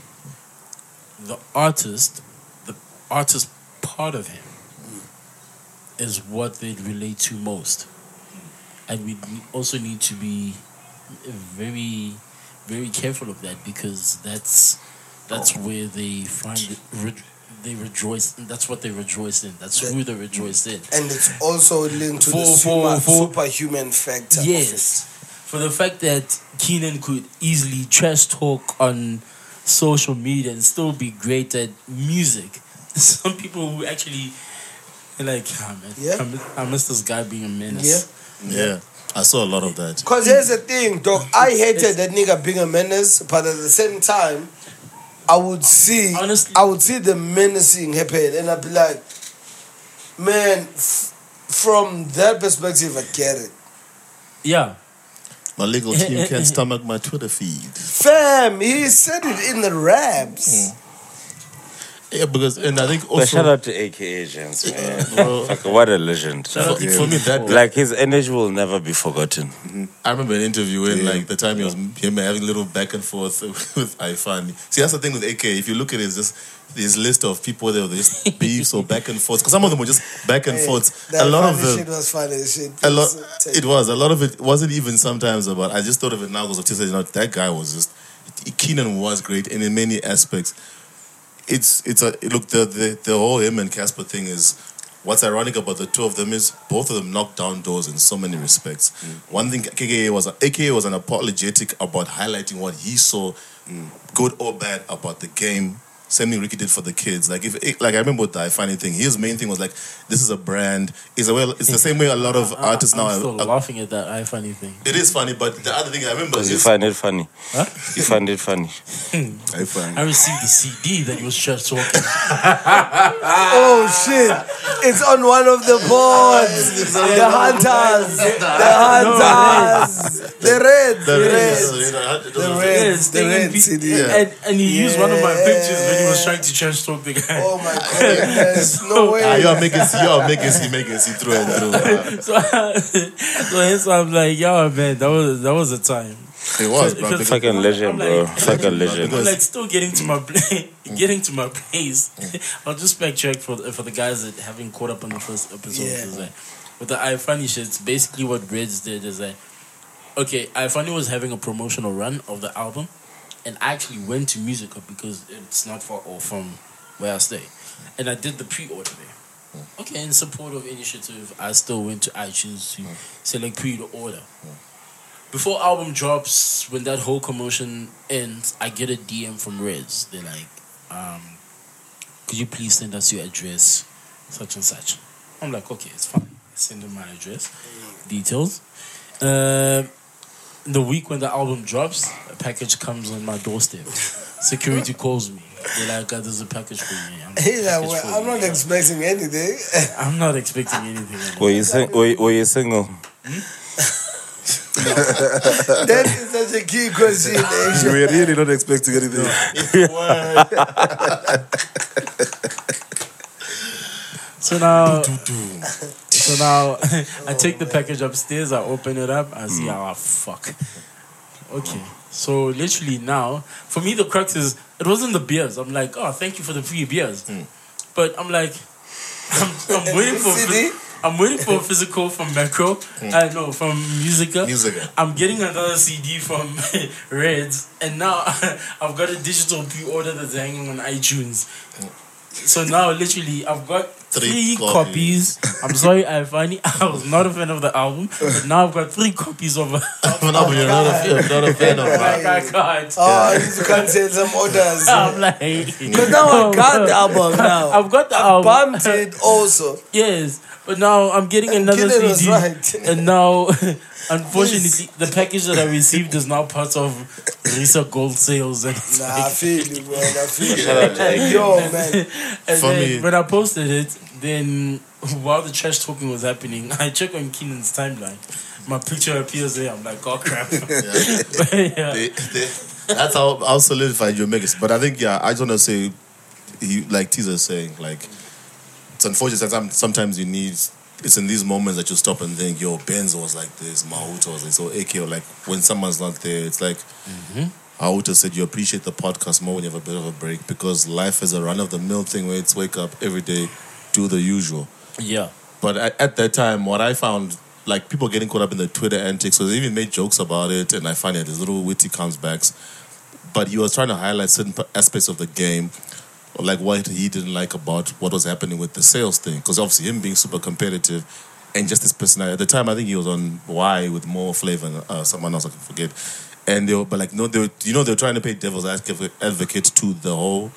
the artist, the artist part of him, is what they relate to most, and we also need to be very, very careful of that because that's that's oh. where they find it, re- they rejoice. That's what they rejoice in. That's who they rejoice in. and it's also linked to the For- super, for- for- superhuman factor. Yes, for the fact that Kiernan could easily trash talk on social media and still be great at music. Some people who actually like, ah, man, Yeah. I, miss, I miss this guy being a menace. Yeah. I saw a lot of that. Because here's the thing, dog. I hated that nigga being a menace, but at the same time, I would see, Honestly- I would see the menacing happen, and I'd be like, man, f- from that perspective, I get it. Yeah. My legal team can't stomach my Twitter feed. Fam, he said it in the raps. Yeah, because and I think But also shout out to AK Agents, man. Bro. Fuck, what a legend. for, for me that Like his energy will never be forgotten. I remember an interview in like the time he was him having a little back and forth with iFani. See, that's the thing with AK. If you look at it, it's just this list of people there, they just beefs or back and forth. Because some of them were just back and Hey, forth. A lot of funny them. shit was funny shit. A lot. It was a lot of it wasn't even sometimes about. I just thought of it now because of Tisa. You know, that guy was just. Kiernan was great, and in many aspects, it's it's a look the the, the whole him and Cassper thing is. What's ironic about the two of them is both of them knocked down doors in so many respects. Mm. One thing KKA was AKA was unapologetic about highlighting what he saw, mm. good or bad, about the game. Same thing Ricky did for the kids. Like if like I remember with the funny thing, his main thing was like, this is a brand. It's a well, it's the same way a lot of artists I'm now. still are- laughing at that I funny thing. it is funny, but the other thing I remember is you find it funny. Huh? You find it funny. I find. I received the CD that you was just talking. Oh shit! It's on one of the boards. the hunters, the hunters, the reds, the reds, the the reds, the taking reds. pi- CD. and, and he used one of my pictures when he was trying to trash talk the guy. Oh my goodness! No Ah, way. you're making you're making see making see through and through. So, so hence I'm like, yo, man, that was that was a time. It was, bro. Because- because- Fucking legend, I'm bro. like- Fucking legend. I'm like still getting to my pla- getting to my place. I'll just backtrack for for the guys that haven't caught up on the first episode. Yeah. Like, with the iFani shit, it's basically what Reds did is like, okay, iFani was having a promotional run of the album, and I actually went to Music because it's not far off from where I stay, and I did the pre-order there. Okay, in support of initiative, I still went to iTunes to select pre-order. Before album drops, when that whole commotion ends, I get a DM from Reds. They're like, um, could you please send us your address, such and such. I'm like, okay, it's fine. I send them my address, details. Uh, the week when the album drops, a package comes on my doorstep. Security calls me. They're like, "God, there's a package for you." I'm, Yeah, well, for I'm you." not expecting anything. I'm not expecting anything. Were you, sing- were, you- were you single? Hmm? that is such a key question. Asia. We're really not expecting anything. So now, So now I take the package upstairs, I open it up, I see, oh fuck. Okay. So literally now, for me the crux is it wasn't the beers. I'm like, oh thank you for the free beers. But I'm like I'm, I'm waiting for? I'm waiting for a physical from Makro. I know from Musica. Musica. I'm getting another CD from Reds, and now I've got a digital pre-order that's hanging on iTunes. So now, literally, I've got Three three, copies. copies. I'm sorry, I finally I was not a fan of the album, but now I've got three copies of. no, but you're not a, you're not a fan of Like. I can't. Oh, you can send some orders. I'm like, Because now I oh, got the album now. I've got the I album. bumped it also. Yes, but now I'm getting uh, another Killen CD, right. and now, unfortunately, the package that I received is now part of RiSA Gold Sales, and it's Nah, I feel you, man. I feel Shout out to you. Yo, man. and For me- when I posted it, then while the trash talking was happening, I check on Kiernan's timeline. My picture appears there. I'm like, oh crap. but yeah, They- they- that's how how solidified your makers. But I think yeah, I just want to say, he like Teaser saying like, it's unfortunate. Sometimes sometimes you need. It's in these moments that you stop and think, yo, Benzo was like this, Mahuto was like so AK, like when someone's not there, it's like mm-hmm. Ahuta said, you appreciate the podcast more when you have a bit of a break because life is a run of the mill thing where it's wake up every day, do the usual. yeah. But at, at that time, what I found, like people getting caught up in the Twitter antics, so they even made jokes about it, and I find it these little witty comebacks. But he was trying to highlight certain aspects of the game, like what he didn't like about what was happening with the sales thing, because obviously him being super competitive, and just his personality. At the time, I think he was on Y with more flavor and uh, someone else I can forget. And they were, but like no, they were, you know, they were trying to pay devil's advocate to the whole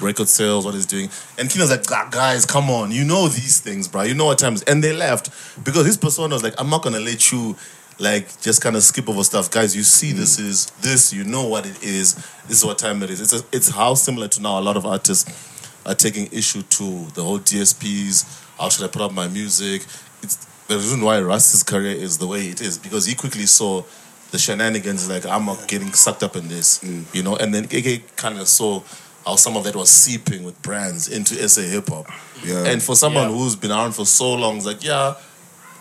record sales, what he's doing. And Kiernan's like, "Ah, guys, come on, you know these things, bro. You know what times. And they left because his persona was like, I'm not gonna let you like just kind of skip over stuff. Guys, you see this mm. is this, you know what it is. This is what time it is. It's a, it's how similar to now a lot of artists are taking issue to the whole DSPs. How should I put up my music? It's the reason why Russ's career is the way it is because he quickly saw the shenanigans. Like I'm not getting sucked up in this, mm. you know. And then KK kind of saw how some of that was seeping with brands into SA hip hop. Yeah. And for someone Yeah. who's been around for so long, it's like yeah.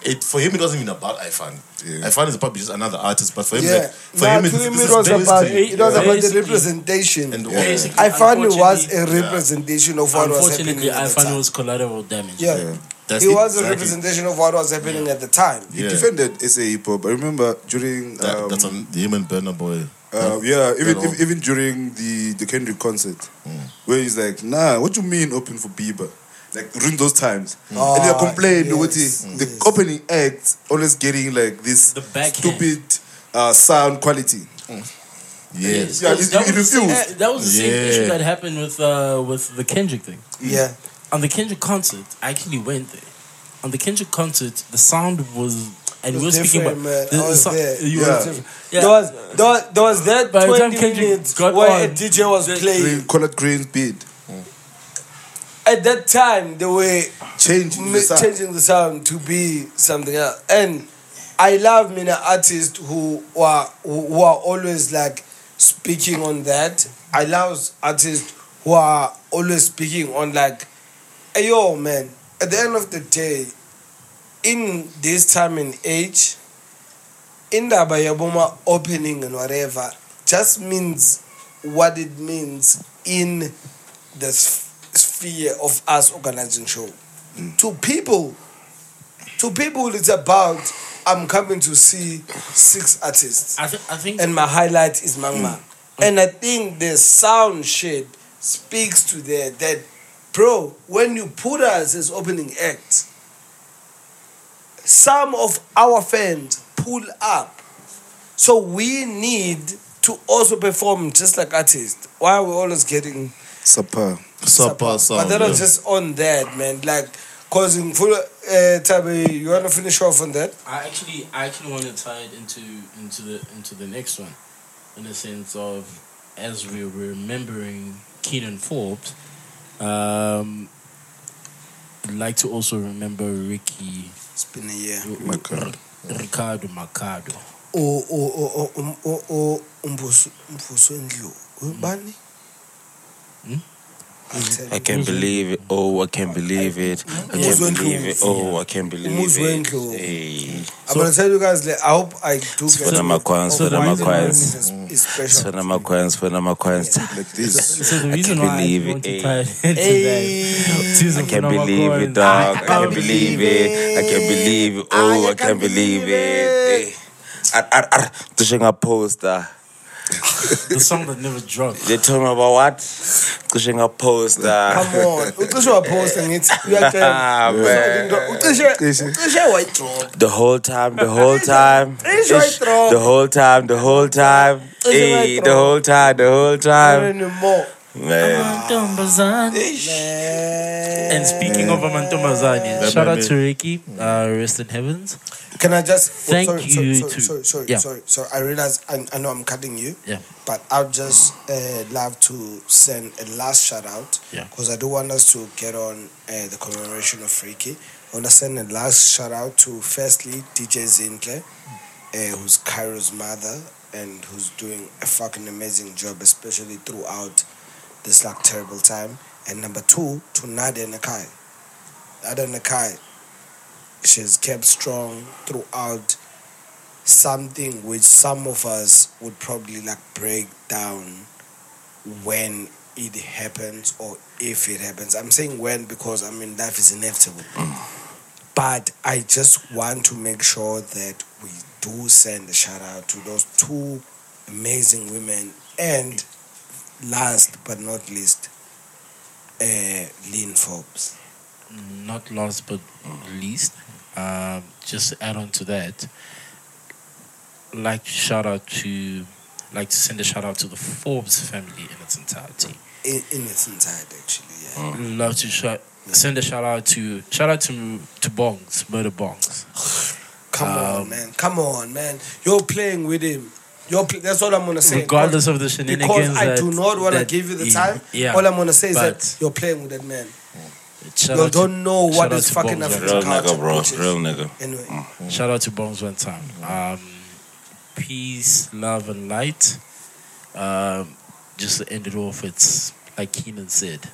It for him it wasn't even about iFani. Yeah. iFani is probably just another artist, but for him, Yeah. like, for Nah, him, to it's, him this it is was basically- about it was about the representation. and Basically, I found it was a unfortunately- representation of what was happening Unfortunately, at I the found it time. was collateral damage. Yeah. Yeah. That's He it, was a exactly. representation of what was happening at the time. He Yeah. defended SA hip hop. I remember during That, um, that's on him and Burna Boy. Uh, yeah, even That all. ev- even during the the Kendrick concert, where he's like, "Nah, what you mean open for Bieber?" Like during those times, Oh, and they complained yes, with the, the yes. opening act always getting like this The stupid uh, sound quality. Yes. Yeah, That he- was he the same- That was the same Yeah. issue that happened with uh, with the Kendrick thing. Yeah. On the Kendrick concert, I actually went there. On the Kendrick concert, the sound was, and we were speaking about different, man. the- the was there. you Yeah. were- yeah. There was there was, there was that By the time 20 Kendrick minutes got where on, a DJ was the- playing. Green, colored green beat, At that time, they were changing the sound. changing the sound to be something else. And I love many artists who are who are always like speaking on that. I love artists who are always speaking on like, hey yo man. At the end of the day, in this time and age, in indaba yaboma opening and whatever just means what it means in the s- sphere of us organizing show. To people, to people, it's about I'm coming to see six artists, I, th- I think and my highlight is Mangma. Mm. And I think the sound shit speaks to that. That, bro, when you put us as opening act, some of our fans pull up. So we need to also perform just like artists. Why are we always getting Supper. Supper sound. but that yeah. was just on that, man. Like, causing full. Uh, Tabi, you wanna finish off on that? I actually I actually want to tie it into into the into the next one, in the sense of as we're remembering Kiernan Forbes, um, I'd like to also remember Ricky It's been a year. Makhado. Rikhado Makhado. O o o o o o umbuso umbuso endlu. Ubani? tell I can't believe it. Oh, I can't believe it. I can't believe it. Oh, I can't believe Umuzi it. Hey. I'm gonna tell you guys. Like, I hope I do get Sifuna amakhwaya, sifuna why the amakhwaya. morning is- is special. Sifuna amakhwaya, sifuna amakhwaya. Like this. So the reason can't believe I it, want to tie into that. I can't believe it, dog. I can't believe it. I can't believe it. Oh, I can't believe it. Hey. Ar, ar, ar. Cishe ngaposta. The song that never dropped. They told me about what? Cishe ngaposta. Come on. Ucishe waposta ngithi uyacela. Ah, man. Ucishe ucishe wayidrop. The whole time, the whole time, It's right throw. the whole time, the whole time, It's hey, right the whole time, the whole time, Anymore. man. Man. And speaking of Amantombazane, That shout out to Ricky, uh, rest in heavens. Can I just Thank sorry, you sorry, to- sorry, sorry, yeah. sorry, sorry. I realize I, I know I'm cutting you. Yeah. But I'd just uh, love to send a last shout out. Yeah. Because I do want us to get on uh, the commemoration of Freaky. I want to send a last shout out to firstly DJ Zinhle, uh, who's Kairo's mother and who's doing a fucking amazing job, especially throughout this like terrible time. And number two, to Nadia Nakai. Nadia Nakai, she's kept strong throughout something which some of us would probably like break down when it happens or if it happens. I'm saying when because I mean life is inevitable. But I just want to make sure that we do send a shout out to those two amazing women and last but not least, uh, Lynn Forbes. Not last but least, um, just to add on to that, like shout out to, like to send a shout out to the Forbes family in its entirety. In, in its entirety, actually, yeah. Love to shout, send a shout out to, shout out to to Bongs, Murder Bongs. Come on, Um, man. Come on, man. You're playing with him. You're pl- that's all I'm gonna say. Regardless of the because shenanigans I that- do not want to give you the time. Yeah, All I'm gonna say is that you're playing with that man. Shout You don't know shout what out is to fucking Bongs, African Real culture. nigga, bro. which is- Real nigga. Anyway, Shout out to Bones one time. Um, peace, love, and light. Um, just to end it off, it's like Kiernan said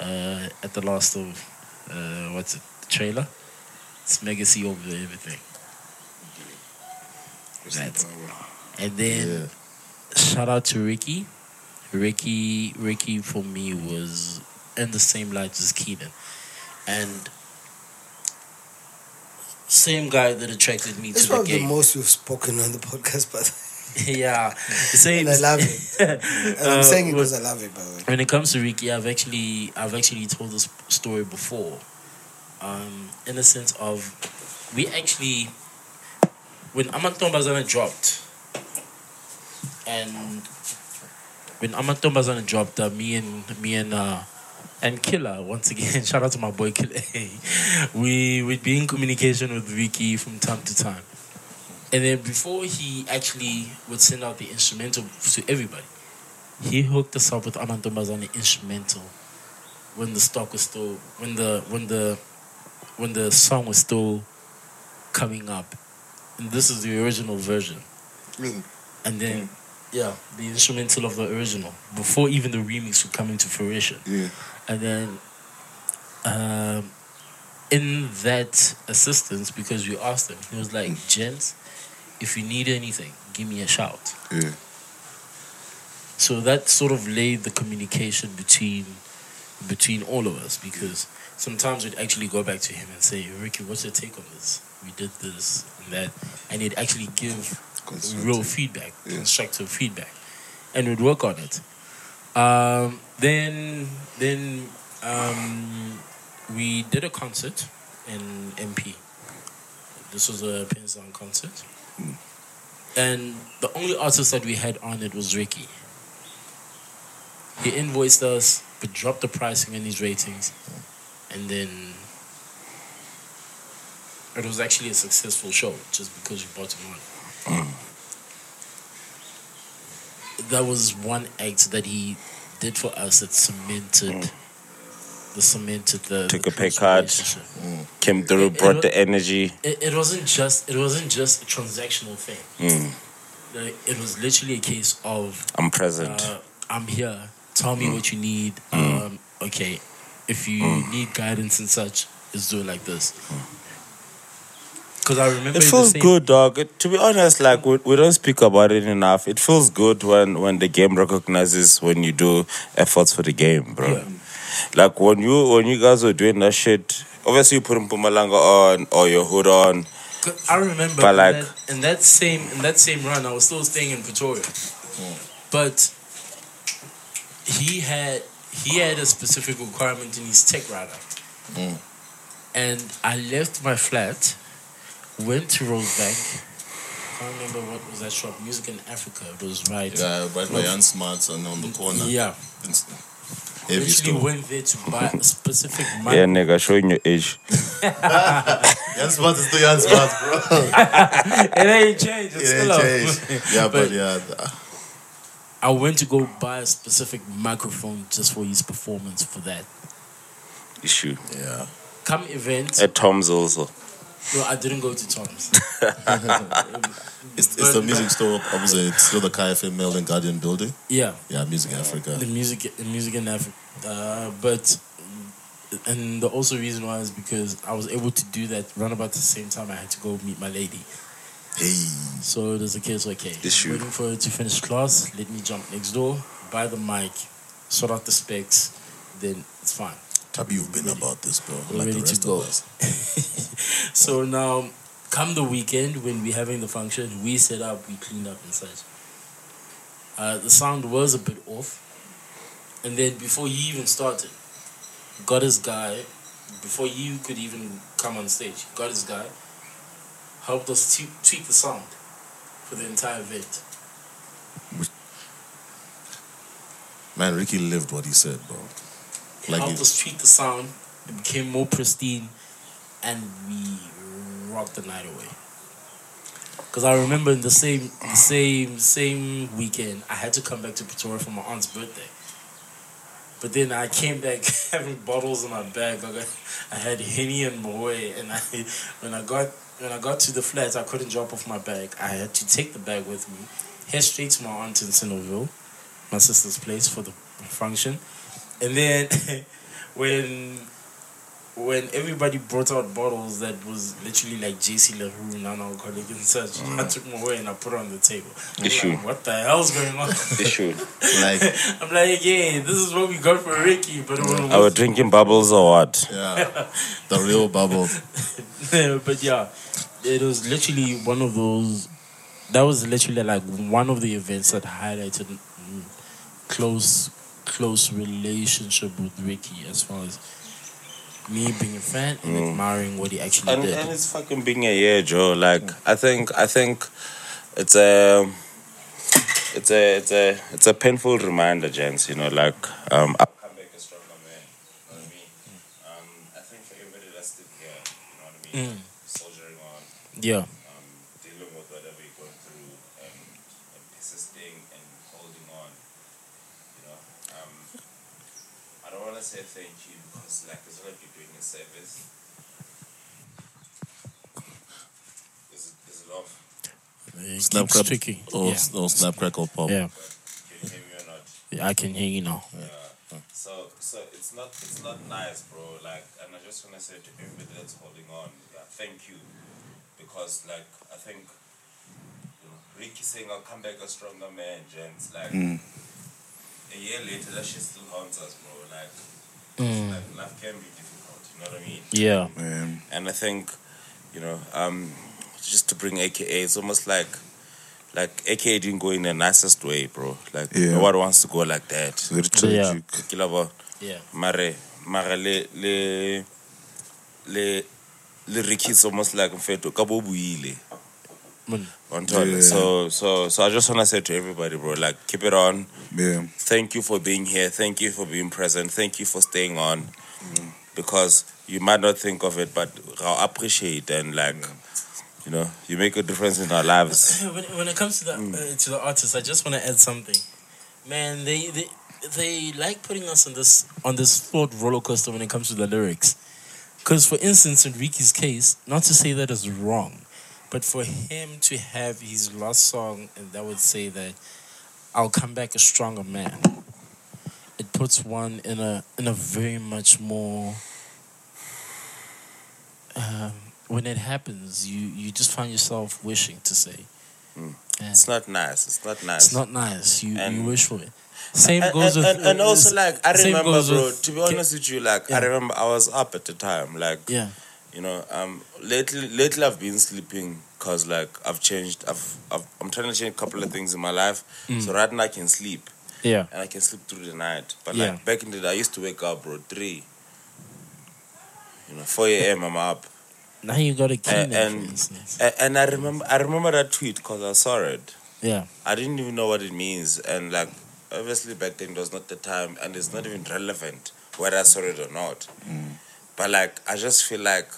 uh, at the last of uh, what's it, the trailer? It's Legacy over everything. That's, and then Yeah. shout out to Ricky. Ricky, Ricky for me was in the same light as Kiernan, and same guy that attracted me to the probably the most we've spoken on the podcast, but yeah, same. and I love it. And I'm Uh, saying it because I love it, by the way. when it comes to Ricky, I've actually I've actually told this story before. Um, in the sense of we actually when Amantombazana dropped and when Amantombazana dropped, uh, me and me and uh, and Killer once again, shout out to my boy Killer. we would be in communication with Ricky from time to time. And then before he actually would send out the instrumental to everybody, he hooked us up with Amantombazana instrumental when the stock was still when the when the when the song was still coming up. And this is the original version. Mm. And then yeah, the instrumental of the original before even the remix would come into fruition. Yeah. And then um, in that assistance, because we asked him, he was like, Gents, if you need anything, give me a shout. Yeah. So that sort of laid the communication between between all of us because sometimes we'd actually go back to him and say, Ricky, what's your take on this? We did this and that and he'd actually give real feedback, Yeah. constructive feedback. And we'd work on it. Um, then then um, we did a concert in MP. This was a Pinsan concert. And the only artist that we had on it was Ricky. He invoiced us, but dropped the pricing and his ratings. And then it was actually a successful show just because we bought him on. That was one act that he did for us that cemented the cemented the Took the a pay cut. relationship. Came through, It- it brought wa- the energy. It, it wasn't just it wasn't just a transactional thing. Mm. Like, It was literally a case of I'm present. uh, I'm here. Tell me what you need. Um, okay, if you Mm. need guidance and such, let's do it like this. Because I remember It feels good, dog. It, to be honest, like we, we don't speak about it enough. It feels good when when the game recognizes when you do efforts for the game, bro. Yeah. Like when you when you guys were doing that shit. Obviously, you put Mpumalanga on or your hood on. I remember But in, like- that, in that same in that same run, I was still staying in Pretoria, hmm. but he had he had a specific requirement in his tech rider, hmm. and I left my flat, went to Rosebank. Can't remember what was that shop. Music in Africa. It was right. Yeah, right by Jan Smuts and on the corner. Yeah. It's heavy Actually store. went there to buy a specific mic. Yeah, nigga, showing your age. Jan Smuts is still Jan Smuts, bro. it ain't changed. It's It still ain't up. changed. Yeah, but, But- yeah. th- I went to go buy a specific microphone just for his performance for that. Issue. Yeah. Come event. At Tom's also. No, I didn't go to Tom's. It's, it's the music store opposite. It's still the KFM Mail and Guardian building. Yeah, Yeah, Music Africa. the music, the music in Africa. Uh, but and the also reason why is because I was able to do that run about the same time I had to go meet my lady. Hey. So it was a case okay. Issue. Waiting for her to finish class. Let me jump next door, buy the mic, sort out the specs. Then it's fine. Tabby, you've been about this, bro. We're Like the ready to go. of us. So now, come the weekend when we're having the function, we set up, we cleaned up and such. Uh, the sound was a bit off. And then before he even started, got his guy, before you could even come on stage, got his guy, helped us tweak, tweak the sound for the entire event. Man, Ricky lived what he said, bro. Like, helped he- us tweak the sound, it became more pristine, and we rocked the night away. Because I remember in the same the same same weekend, I had to come back to Pretoria for my aunt's birthday. But then I came back having bottles in my bag. I, got, I had Henny and Moe, and I when I got when I got to the flat, I couldn't drop off my bag. I had to take the bag with me, head straight to my aunt in Sinoville, my sister's place for the function, and then when when everybody brought out bottles that was literally like JC Le Roux, non-alcoholic and such, I took my way and I put it on the table. I'm Issue. Like, what the hell's going on? Issue. like, I'm like, yeah, this is what we got for Ricky, but it was, Are we drinking bubbles or what? yeah, the real bubble. but yeah, it was literally one of those. That was literally like one of the events that highlighted mm, close, close relationship with Ricky as far as me being a fan and mm. admiring what he actually And, did. and it's fucking being a year, Joe. Like I think I think it's a it's a it's a it's a painful reminder, gents. You know, like um, back a stronger man. You know what I mean? Um, I think for everybody that's still here, you know what I mean, Mm. soldiering on, yeah, um, dealing with whatever you're going through, and, and persisting and holding on. You know, um, I don't want to say thank you because like it's not like you're doing a service. Is it, is it off? it Snap keeps crack- tricky. Or, yeah. or snap crackle pop. yeah, Can you hear me or not? Yeah, I can hear you now. So, so it's not it's not nice, bro. Like, and I just want to say to everybody that's holding on, yeah, thank you, because like I think, you know, Ricky saying I'll come back a stronger man, gents. Like a year later, that shit still haunts us, bro. Like, it's like life can be difficult. You know what I mean? Yeah, Man, And I think, you know, um, just to bring AKA, it's almost like. Like AKA didn't go in the nicest way, bro. Like Yeah. nobody wants to go like that. it's very Yeah. tragic. Ke la bona. yeah, mare mare le le le le Ricky it's almost like mfeto ka bo buile Man, on top. Yeah. so so so I just want to say to everybody bro like keep it on Yeah. thank you for being here thank you for being present thank you for staying on mm. because you might not think of it but I appreciate and like you know you make a difference in our lives when, when it comes to the uh, to the artists, I just want to add something. Man, they, they they like putting us on this on this thought roller coaster when it comes to the lyrics. Because, for instance, in Ricky's case, not to say that is wrong, but for him to have his last song and that would say that I'll come back a stronger man, it puts one in a in a very much more. When it happens, you you just find yourself wishing to say. Mm. And It's not nice. It's not nice. it's not nice. You you wish for it. Same and, goes and, with and, and also like I remember, bro. with- to be honest with you, like I remember I was up at the time. Like Yeah. you know, um, lately lately I've been sleeping because like I've changed. I've, I've I'm trying to change a couple of things in my life. Mm. So right now I can sleep Yeah. and I can sleep through the night. But Yeah. like back in the day, I used to wake up, bro, three. You know, four a.m. I'm up. Now you got a key And- and- And, and I remember I remember that tweet because I saw it. Yeah. I didn't even know what it means, and like obviously back then it was not the time, and it's not even relevant whether I saw it or not. Mm. But like I just feel like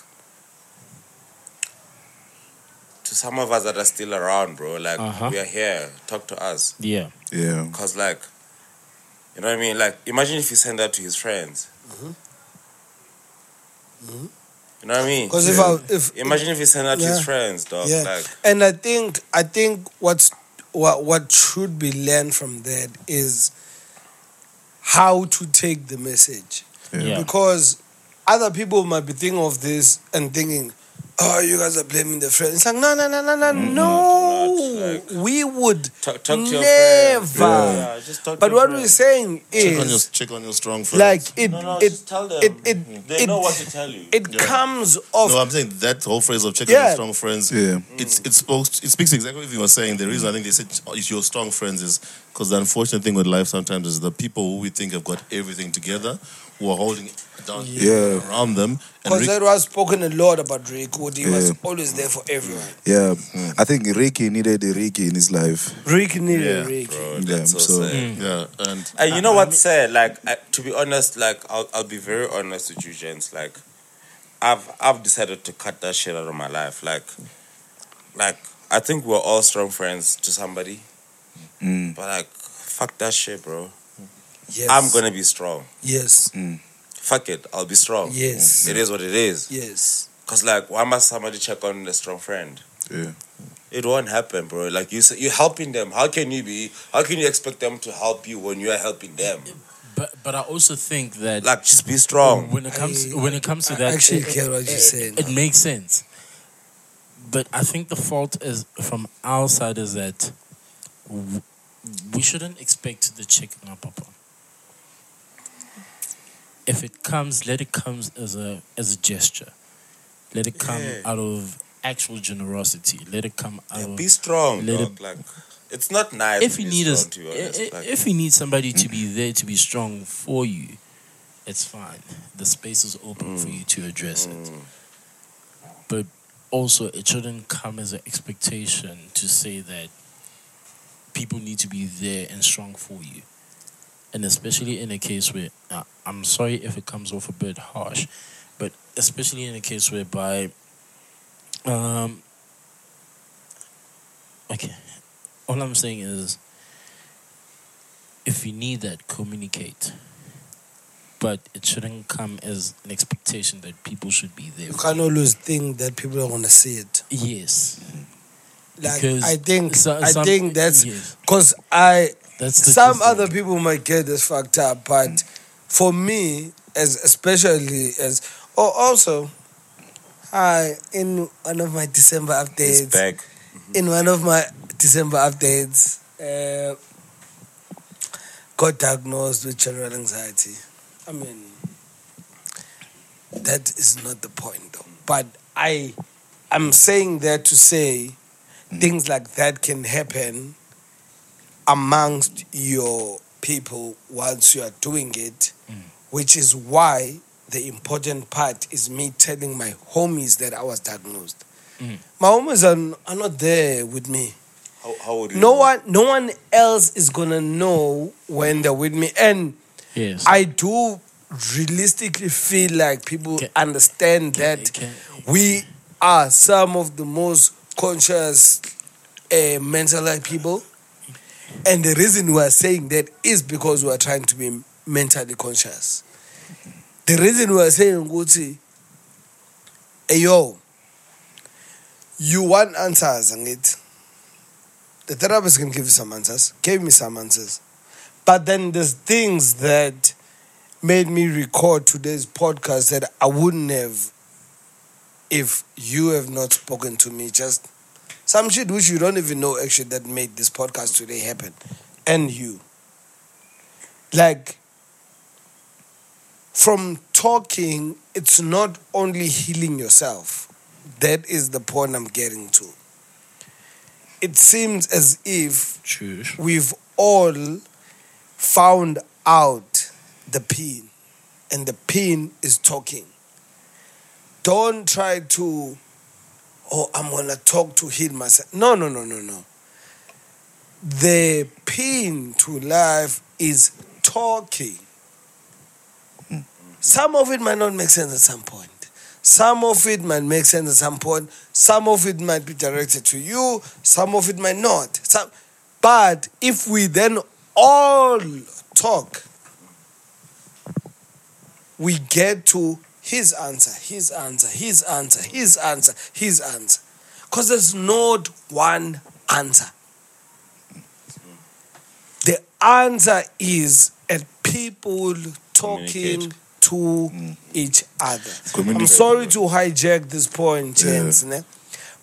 to some of us that are still around, bro, like Uh-huh. we are here. Talk to us, Yeah. Yeah. cause like you know what I mean. Like imagine if he sent that to his friends. Mm-hmm. Mm-hmm. You know what I mean? Because if I if Imagine if he sent that to his friends, dog. yeah, Like and I think I think what's what what should be learned from that is how to take the message Yeah. because other people might be thinking of this and thinking, "Oh, you guys are blaming the friends." It's like, no, no, no, no, no, Mm-hmm. no. Not like- we would talk, talk to never. friends. Yeah, just talk But your what friends. we're saying Check on your is, check on your strong friends. like it, No, no, it, just tell them. it, it, They it, know what to tell you. it Yeah. comes off. no, I'm saying that whole phrase of check on your strong friends. Yeah. It's it speaks it speaks exactly what you were saying. The reason I think they said it's your strong friends is because the unfortunate thing with life sometimes is the people who we think have got everything together who are holding down Yeah. around them. Because Rick- that was spoken a lot about Rick Wood. He was always there for everyone. Yeah. I think Ricky needed a Ricky in his life. Rick needed Yeah, Rick. Bro, Yeah, that's so, so- sad. Mm. yeah, and And you know what's sad? Like, I, to be honest, like I'll, I'll be very honest with you, gents. Like, I've I've decided to cut that shit out of my life. Like, like I think we're all strong friends to somebody, Mm. but like, fuck that shit, bro. Yes. I'm gonna be strong. Yes. Fuck it, I'll be strong. Yes. It is what it is. Yes. Cause like, why must somebody check on a strong friend? Yeah. It won't happen, bro. Like you, say, you're helping them. How can you be? How can you expect them to help you when you are helping them? But but I also think that Like, just be strong. when it comes I- when it comes to I that, actually it, get what you're saying. It makes sense. But I think the fault is from our side is that w- we shouldn't expect the checking up upon. If it comes, let it come as a as a gesture. Let it come Yeah. out of actual generosity. Let it come out Yeah, of be strong, Let dog. Like, it's not nice. if you need us, strong, to be honest. i- i- Like, if you need somebody to be there to be strong for you, it's fine. The space is open for you to address it. mm, But also, it shouldn't come as an expectation to say that people need to be there and strong for you. And especially in a case where, uh, I'm sorry if it comes off a bit harsh, but especially in a case whereby, um, okay, all I'm saying is, if you need that, communicate. But it shouldn't come as an expectation that people should be there. You can't always think that people are gonna see it. Yes. Like Because I think so- I some- think that's yes. because I That's the some gist other it. people might get this fucked up, but for me, as especially as oh also, hi in one of my December it's updates, back. in one of my December updates, uh, got diagnosed with general anxiety. I mean, that is not the point though. But I, I'm saying that to say things like that can happen amongst your people once you are doing it, which is why the important part is me telling my homies that I was diagnosed. Mm. My homies are, are not there with me. How, how would you? No know? one, no one else is gonna know when they're with me, and Yes. I do realistically feel like people Can- understand can- that can- we are some of the most conscious uh, mental health people, and the reason we are saying that is because we are trying to be mentally conscious. The reason we are saying, Gucci, hey yo, you want answers, and it. The therapist can give you some answers. Gave me some answers. But then there's things that made me record today's podcast that I wouldn't have if you have not spoken to me. Just some shit which you don't even know actually that made this podcast today happen. And you. Like from talking, it's not only healing yourself. That is the point I'm getting to. It seems as if True. we've all found out the pain, and the pain is talking. Don't try to, oh, I'm gonna talk to heal myself. No, no, no, no, no. The pain to life is talking. Some of it might not make sense at some point. Some of it might make sense at some point. Some of it might be directed to you. Some of it might not. Some, but if we then all talk, we get to his answer, his answer, his answer, his answer, his answer. Because there's not one answer. The answer is at people talking to mm. each other. I'm sorry to hijack this point, James, ne?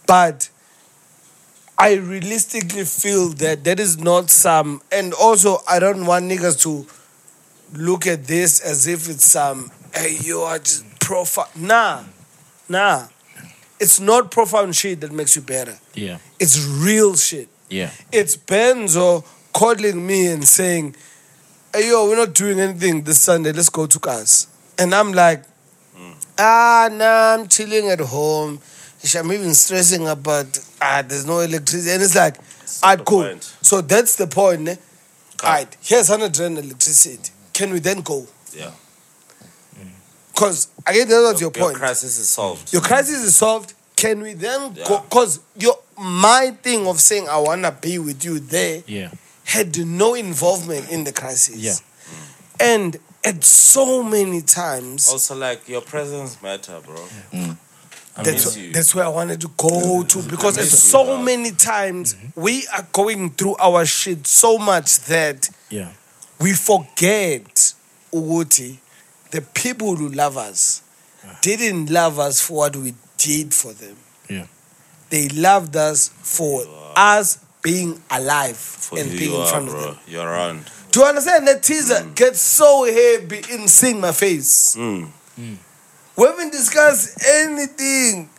but I realistically feel that that is not some, and also I don't want niggas to look at this as if it's some, hey, you are just profound. Nah, nah. It's not profound shit that makes you better. Yeah. It's real shit. Yeah. It's Benzo calling me and saying, hey, yo, we're not doing anything this Sunday. Let's go to Kas. And I'm like, ah, nah, I'm chilling at home. I'm even stressing about, ah, there's no electricity. And it's like, ah, the cool. point. So that's the point. Ne? All right, here's 100 rand electricity. Can we then go? Yeah. Because, again, that was your Your point. Your crisis is solved. Your crisis is solved. Can we then go? Because your my thing of saying I wanna be with you there Yeah. had no involvement in the crisis. Yeah. And at so many times, Also, like your presence matter, bro. Mm. Mm. I that's, miss you. that's where I wanted to go to because at miss you, so dog. many times mm-hmm. we are going through our shit so much that Yeah. we forget Uguti, the people who love us didn't love us for what we did for them. Yeah. They loved us for us being alive For and being you in are, front of them. You're around. Do you understand? That teaser gets so heavy in seeing my face. Mm. We haven't discussed anything.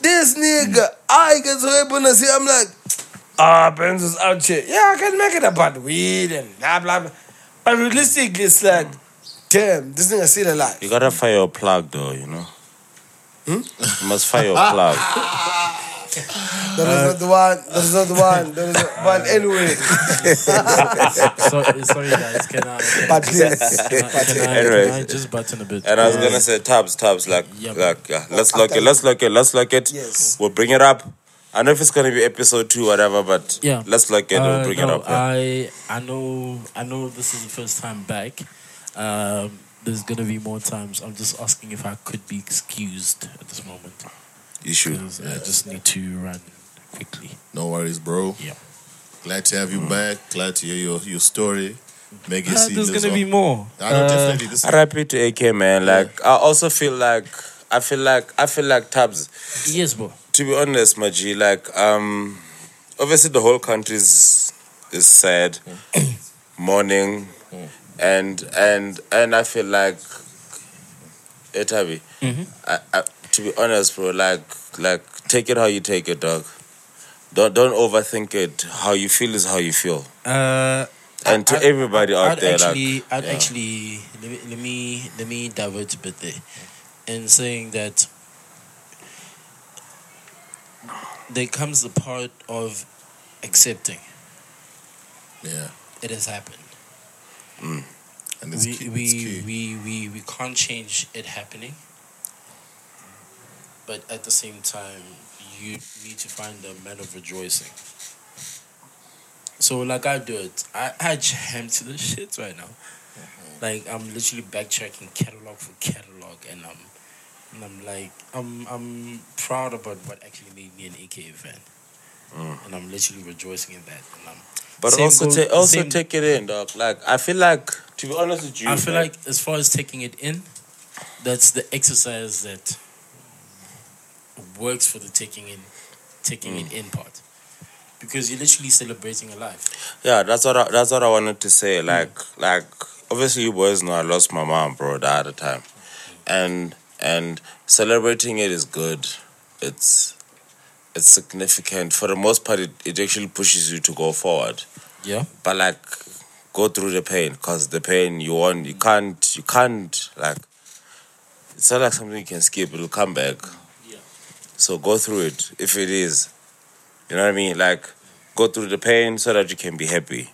This nigga, I get so happy when I see I'm like, ah, Benzo's out here. Yeah, I can make it about weed and blah, blah, blah. But realistically, it's like, damn, this nigga still alive. You gotta fire your plug, though, you know? Hmm? You must fire your plug. That is not the one. That is not the one. That is not, but anyway, So, sorry guys, can I can, but please. can, I, can, I, Anyway. can I just button a bit? And I was gonna say tabs, tabs, like, Yeah. like, yeah. Let's lock it, let's lock it, let's lock it. Yes. We'll bring it up. I know if it's gonna be episode two, whatever, but Yeah. let's lock it. we'll Uh, bring no, it up. yeah. I I know I know this is the first time back. Um, there's gonna be more times. I'm just asking if I could be excused at this moment you should. because I just need to run quickly. No worries, bro. Yeah. Glad to have you back. Glad to hear your, your story. Make it Uh, seem there's gonna well. be more. I know Uh, definitely. This RIP to AK man. Like I also feel like I feel like I feel like tabs. Yes, bro. To be honest, my G, like um obviously the whole country is is sad, mourning, and and and I feel like Etabi. Mhm. I, I, to be honest, bro, like like take it how you take it, dog. Don't don't overthink it. How you feel is how you feel. Uh, And to I- everybody out I'd there, actually, like I'd yeah. actually let me let me let me divert a bit there, in saying that there comes the part of accepting yeah. it has happened. And it's we, key. we, it's key. we we we can't change it happening, but at the same time, you need to find a man of rejoicing. So like I do it, I I jam to the shit right now. Mm-hmm. Like I'm literally backtracking catalog for catalog, and I'm and I'm like I'm I'm proud about what actually made me an AKA fan, mm. and I'm literally rejoicing in that. And I'm But also, goes- ta- also same- take it in, dog. Like I feel like, To be honest with you, I feel like as far as taking it in, that's the exercise that works for the taking in, taking it mm. in part, because you're literally celebrating a life. Yeah, that's what I, that's what I wanted to say. Mm. Like like obviously you boys know I lost my mom, bro, the other time, and and celebrating it is good. It's it's significant for the most part. It, it actually pushes you to go forward. Yeah. But like go through the pain, cause the pain you want you can't you can't like. It's not like something you can skip. It'll come back. Yeah. So go through it if it is. You know what I mean? Like go through the pain so that you can be happy.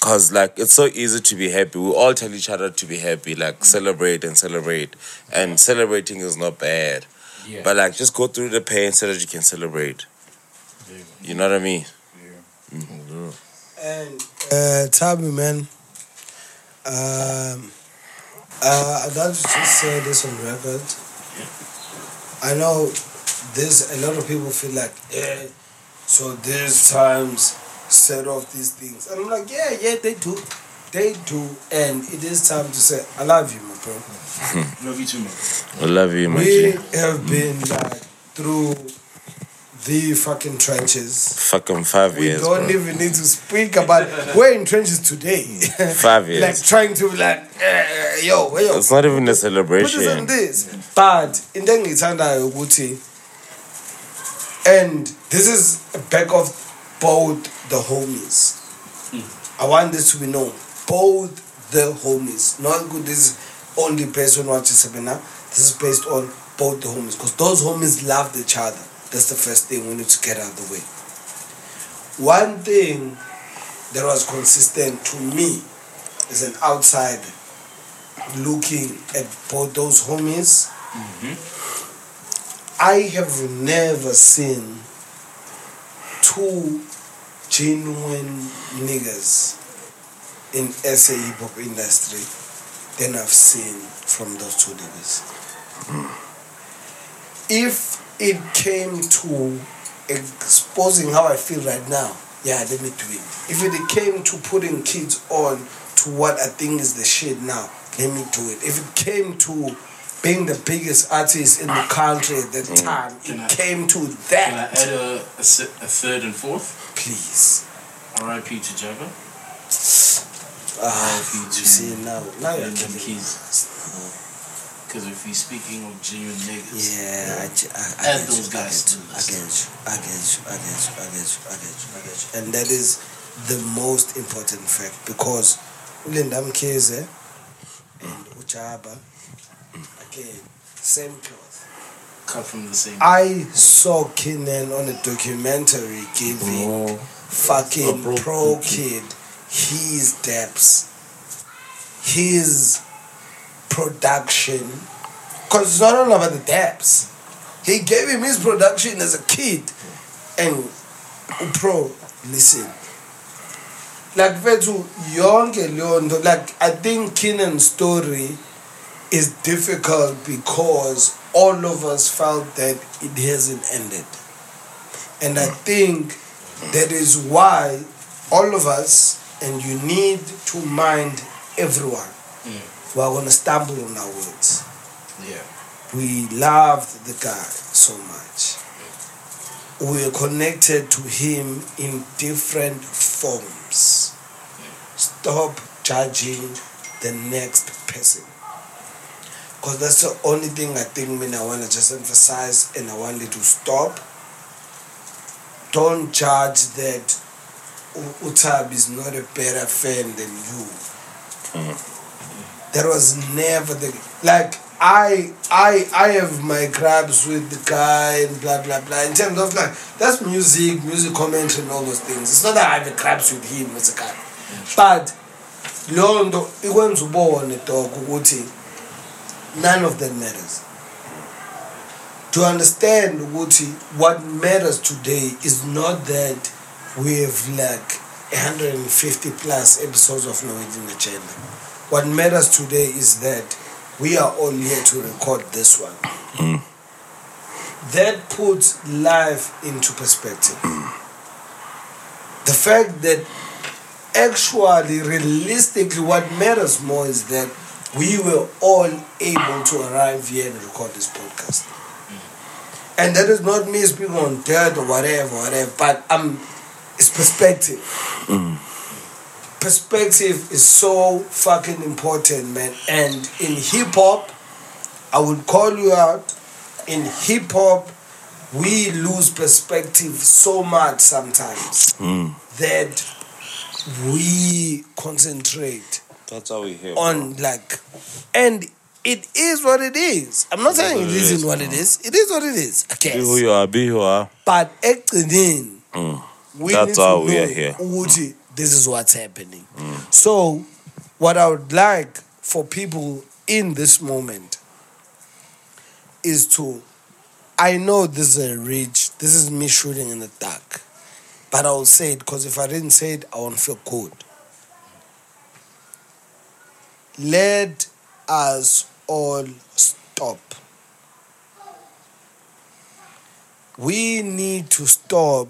Cause like it's so easy to be happy. We all tell each other to be happy, like celebrate and celebrate. And celebrating is not bad. Yeah. But like just go through the pain so that you can celebrate. You know what I mean? And uh, tell me, man. Um, uh, I'd like to just say this on record. I know there's a lot of people feel like, yeah, so there's times set off these things. And I'm like, yeah, yeah, they do. They do. And it is time to say, I love you, my bro. Love you too, man. I love you, my We G. have been like through the fucking trenches. Fucking five We years. don't bro. even need to speak about we're in trenches today. Five years. like trying to be like, eh, yo, yo, It's not even a put this on celebration. this. But into engiyithandayo ukuthi and this is a back of both the homies. I want this to be known. Both the homies. Not good this is only based on what you said now. This is based on both the homies. Because those homies loved each other. That's the first thing we need to get out of the way. One thing that was consistent to me as an outsider looking at both those homies, mm-hmm. I have never seen two genuine niggas in SA hip hop industry than I've seen from those two niggas. Hmm. If it came to exposing how I feel right now, yeah, let me do it. If it came to putting kids on to what I think is the shit now, let me do it. If it came to being the biggest artist in the country at that time, Can it I- came to that. Can I add a, a, a third and fourth? Please. R.I.P. to Jagger. Ah, R.I.P. you to see now, now you're killing Keys. Because if we're speaking of genuine niggas, Yeah, I, I, I get those you, guys I get, you, I get you, I get you, I get you, I get you, I get you, and that is the most important fact because Linda Mkhize and mm. Uchaba, again, same cloth. cut from the same. I saw Kiernan on a documentary giving fucking Pro pro kid his depths, his production. Because it's not all about the depths. He gave him his production as a kid. And pro, listen. Like Vetu, yonke leyo like I think Kiernan's story is difficult because all of us felt that it hasn't ended. And I think that is why all of us, and you need to mind everyone, we are going to stumble on our words. Yeah. We loved the guy so much. We are connected to him in different forms. Stop judging the next person. Because that's the only thing I think me I want to just emphasize and I want you to stop. Don't judge that Utab is not a better fan than you. Mm. That was never the like I I I have my grabs with the guy and blah blah blah. In terms of like that's music, music commentary and all those things. It's not that I have a grabs with him as a guy. But leyo ikwenza ubone dog ukuthi none of that matters. To understand ukuthi what matters today is not that we have like 150 plus episodes of No Hidden Agenda. What matters today is that we are all here to record this one. That puts life into perspective. The fact that actually, realistically, what matters more is that we were all able to arrive here and record this podcast. And that is not me speaking on dirt or whatever, whatever, but um, it's perspective. Perspective is so fucking important, man. And in hip hop, I would call you out. In hip hop, we lose perspective so much sometimes hmm. that we concentrate That's how we hear. on like and it is what it is. I'm not saying it what it isn't is, what it is. It is what it is. I Be who you are, be who you are. But ekugcineni hmm. we That's need to why we are here. ukuthi hmm. This is what's happening. So what I would like for people in this moment is to I know this is a reach. This is me shooting in the dark. But I will say it because if I didn't say it, I won't feel good. Let us all stop. We need to stop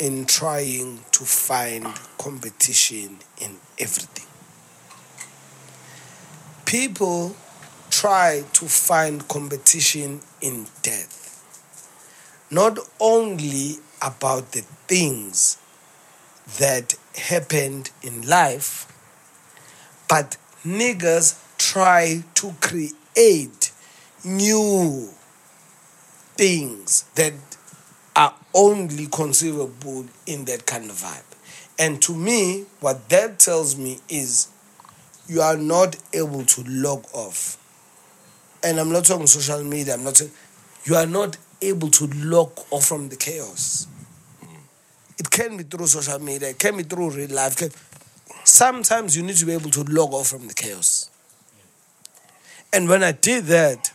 in trying to find competition in everything. People try to find competition in death. Not only about the things that happened in life, but niggas try to create new things that are only conceivable in that kind of vibe. And to me, what that tells me is you are not able to log off. And I'm not talking social media, I'm not saying you are not able to log off from the chaos. It can be through social media, it can be through real life. can- Sometimes you need to be able to log off from the chaos. And when I did that,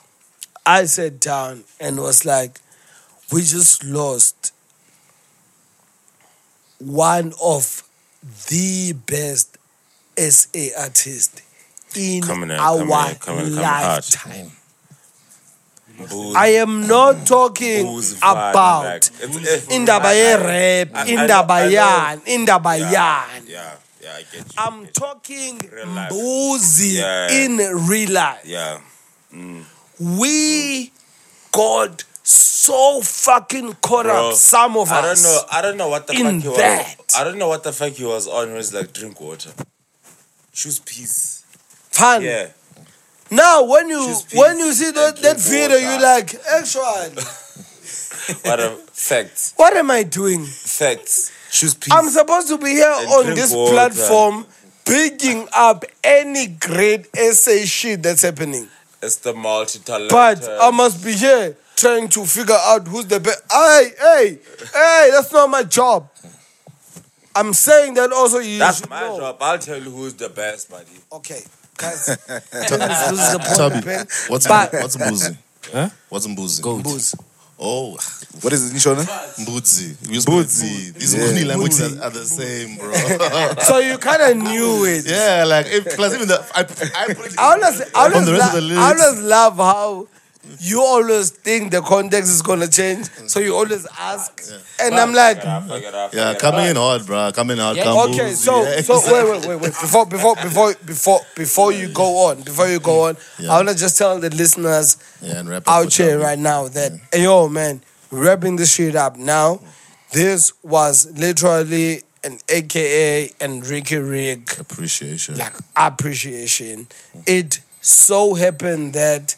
I sat down and was like, we just lost one of the best SA artists in Coming in, our coming in, coming in, lifetime. Booze- I am not talking booze about like, it's- it- indaba I- I- ye-rap, I- I indaba know- I know. yan, indaba Yeah, yan. yeah, yeah, I get you. I'm get talking boozy Yeah. in real life. Yeah. Mm. We got so fucking caught Bro, up, some of I us. don't know. I don't know what the fuck he that. was. I don't know what the fuck he was on. He was like, drink water, choose peace. Fun. Yeah. Now, when you when you see that, that video, you like, actually, What a facts. what am I doing? Facts. Choose peace. I'm supposed to be here And on this water. platform, picking up any great SA shit that's happening. it's the multi-talented. But I must be here trying to figure out who's the best. Hey, hey, hey, that's not my job. I'm saying that also you That's should my know. job. I'll tell you who's the best, buddy. Okay, guys, this is the point. Toby, man. what's But- what's mbuzi? Huh? What's mbuzi? Goat. Booze. Oh, What is it, Nishona? mbuzi. We use Mbuzi. mbuzi. These Yeah. Nguni languages Mbuzi. are, are the same, bro. So you kind of knew it. yeah, like if, plus even the I, I put it I always, I From always, the rest of the I lyrics. always love how you always think the context is gonna change, so you always ask, and I'm like, Fuck it up, fuck up, Yeah, fuck coming in hard, bro. Coming out. Yeah. come okay, Mbuzi. so yeah, so wait, wait, wait, wait. Before before before before before you go on, before you go on, Yeah. I wanna just tell the listeners yeah, and wrap out here Toby. right now that hey, yo man, wrapping this shit up now. This was literally an AKA and Riky Rick Appreciation. like appreciation. It so happened that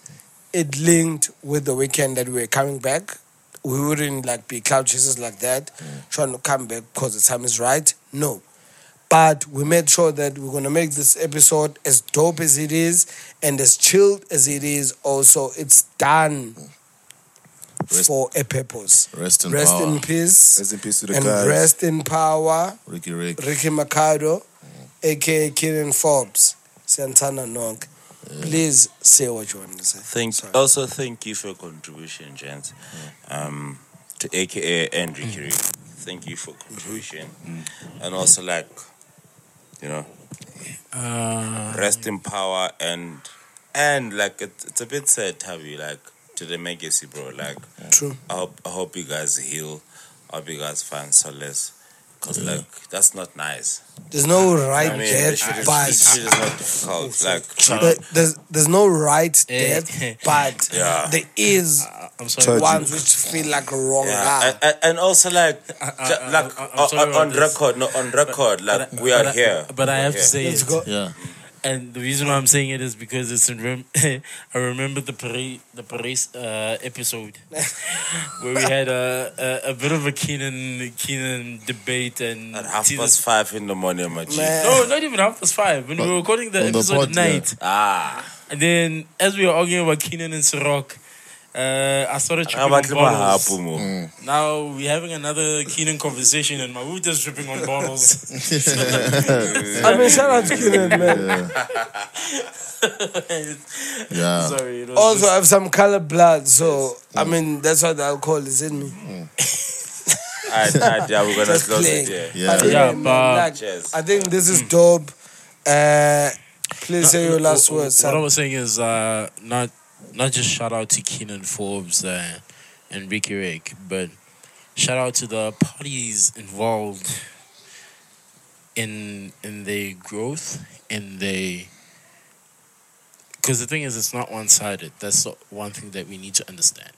it linked with the weekend that we were coming back. We wouldn't like be cloud chasers like that, mm. trying to come back because the time is right. No. But we made sure that we're gonna make this episode as dope as it is and as chilled as it is. Also, it's done Rest- for a purpose. Rest in Rest power. in peace Rest in peace to the and guys. rest in power. Riky Rick. Rikhado Makhado, mm. aka Kiernan Forbes, Santana Nonk. Please say what you want to say. Thank Sorry. also thank you for your contribution, gents. Um, to AKA and Riky Rick. Thank you for contribution, and also like, you know, Uh, rest in power and and like it, it's a bit sad, Tavi, like to the legacy, bro. Like True. I hope I hope you guys heal. I hope you guys find solace Cause like that's not nice. There's no right I mean, death, this is, but is not difficult. Like, There- um, there's there's no right Eh. death, but Yeah. there is uh, uh, I'm sorry. ones which feel like wrong yeah, and, and, and also like, uh, ju- I- like I- I'm on, on, about on this. record, no, on record, like But we are but I- here. But I We're have to say Let's it. go. Yeah. And the reason why I'm saying it is because it's in rem- I remember the Paris the Paris uh, episode where we had a, a a bit of a Kiernan Kiernan debate and at half Jesus- past five in the morning, my G. No, not even half past five. When we were recording the on the episode pod, at night, Ah, and then as we were arguing about Kiernan and Sirok, uh, I started tripping on Abatle bottles. mahapu mo. Now we're having another Kiernan conversation, and my woot is tripping on bottles. I mean, shout out to Kiernan, man. Yeah. Sorry, it was Also, just- I have some colored blood, so I mean that's why the alcohol is in me. Alright, alright, yeah, we're gonna Just close playing. it. Yeah. Yeah. But Yeah, man, but- like, Cheers. I think this is dope. Uh, please say your last What- words. What I was saying is uh, not not just shout out to Kiernan Forbes uh, and Riky Rick, but shout out to the parties involved in in their growth, in their because the thing is, it's not one sided. That's the one thing that we need to understand.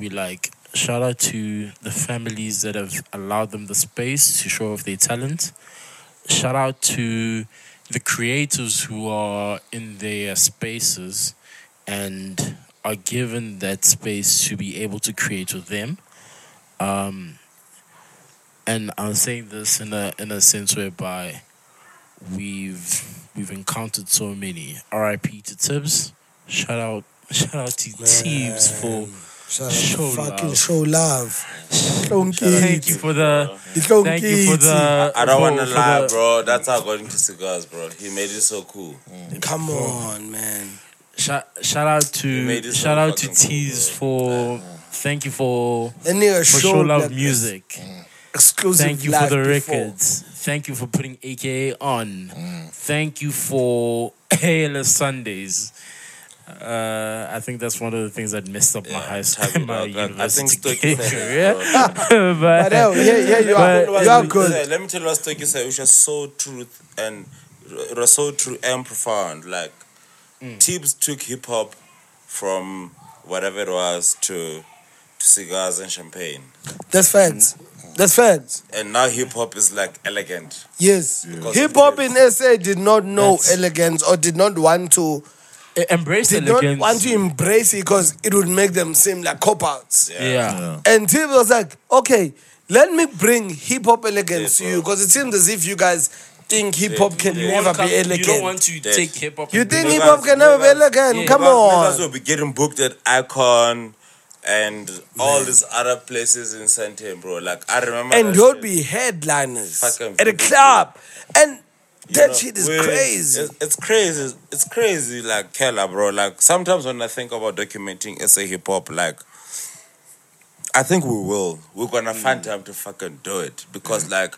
We like shout out to the families that have allowed them the space to show off their talent. Shout out to the creators who are in their spaces and are given that space to be able to create with them. Um, and I'm saying this in a in a sense whereby we've we've encountered so many. R.I.P. to Tibz. Shout out shout out to Tibz for Shout Show fucking love. show love. Thank you for the Thank thank you for the. I don't wanna lie, the- bro. That's how I got into cigars, bro. He made it so cool. Come on, man. Shout, shout out to it shout out to fucking cool, Tease for thank you for That nigga for show show love like this. music. Exclusive Thank you for the before. records. Thank you for putting AKA on. Thank you for ALS Sundays. Uh, I think that's one of the things that messed up my high school, Type my out. Like, I think university Stoke career. But but, hell, yeah, yeah, you are, you are good. Let me tell you what Stoke said, which was so truth and it was so true and profound. Like, Mm. Tibz took hip hop from whatever it was to to cigars and champagne, That's facts. That's facts. and now hip hop is like elegant. Yes. Because Hip hop this. in SA did not know That's- elegance or did not want to embrace did elegance. not want to embrace it because it would make them seem like cop outs. Yeah. yeah. Yeah. And Tim was like, okay, let me bring hip hop elegance Yeah, to you because it seems as if you guys think hip hop can Yeah. never Come- be elegant. You don't want to Dead. take hip hop. You think hip hop can never be Niggas- elegant? yeah. Come Niggas on. will be getting booked at Icon and all these other places in Sandton, bro. Like I remember. And you'll shit. be headliners Fucking at a people. club. And You that know, shit is crazy. It's, it's crazy. It's crazy, like Kella, bro. Like sometimes when I think about documenting SA hip hop, like I think we will. We're gonna Mm. find time to fucking do it because, like,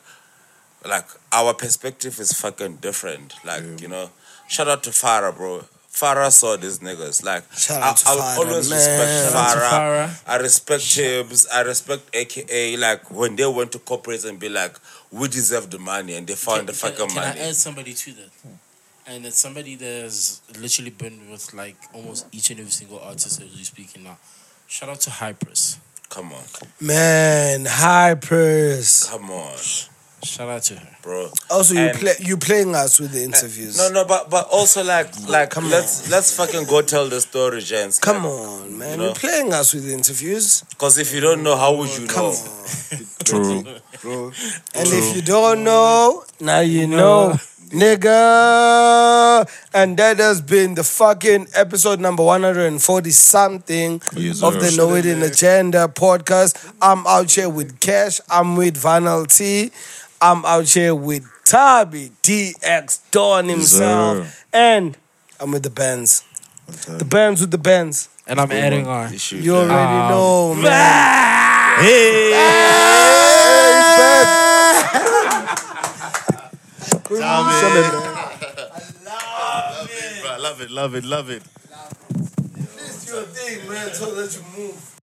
like our perspective is fucking different. Like you know, shout out to Farah, bro. Farah saw these niggas. Like I, I always man. respect Shout out to Farah. Farah. I respect Tibz. I respect AKA. Like when they went to corporates and be like, "We deserve the money," and they found the Can- fucking can money. I add somebody to that? Hmm. And it's somebody that's literally been with like almost each and every single artist that we're speaking now. Shout out to Hypers. Come on, Man, hypers. come on. Shout out to her. bro. Also, you And- play you playing us with the uh, interviews. No, no, but but also like like Come let's let's fucking go tell the story, gents. Come on, man. You know? You're playing us with the interviews. Because if you don't know, how would you Come know? on. True. Bro, And if you don't know, now you know, nigga. And that has been the fucking episode number 140 something Yes, of the No Hidden Agenda podcast. I'm out here with Cash. I'm with Vanal T. I'm out here with Tabi DX Dawn himself. sir. and I'm with the bands. The bands with the bands. And I'm adding on. You You already Um, know, man. Love it, love it, love it. It's your thing, man. So that you move.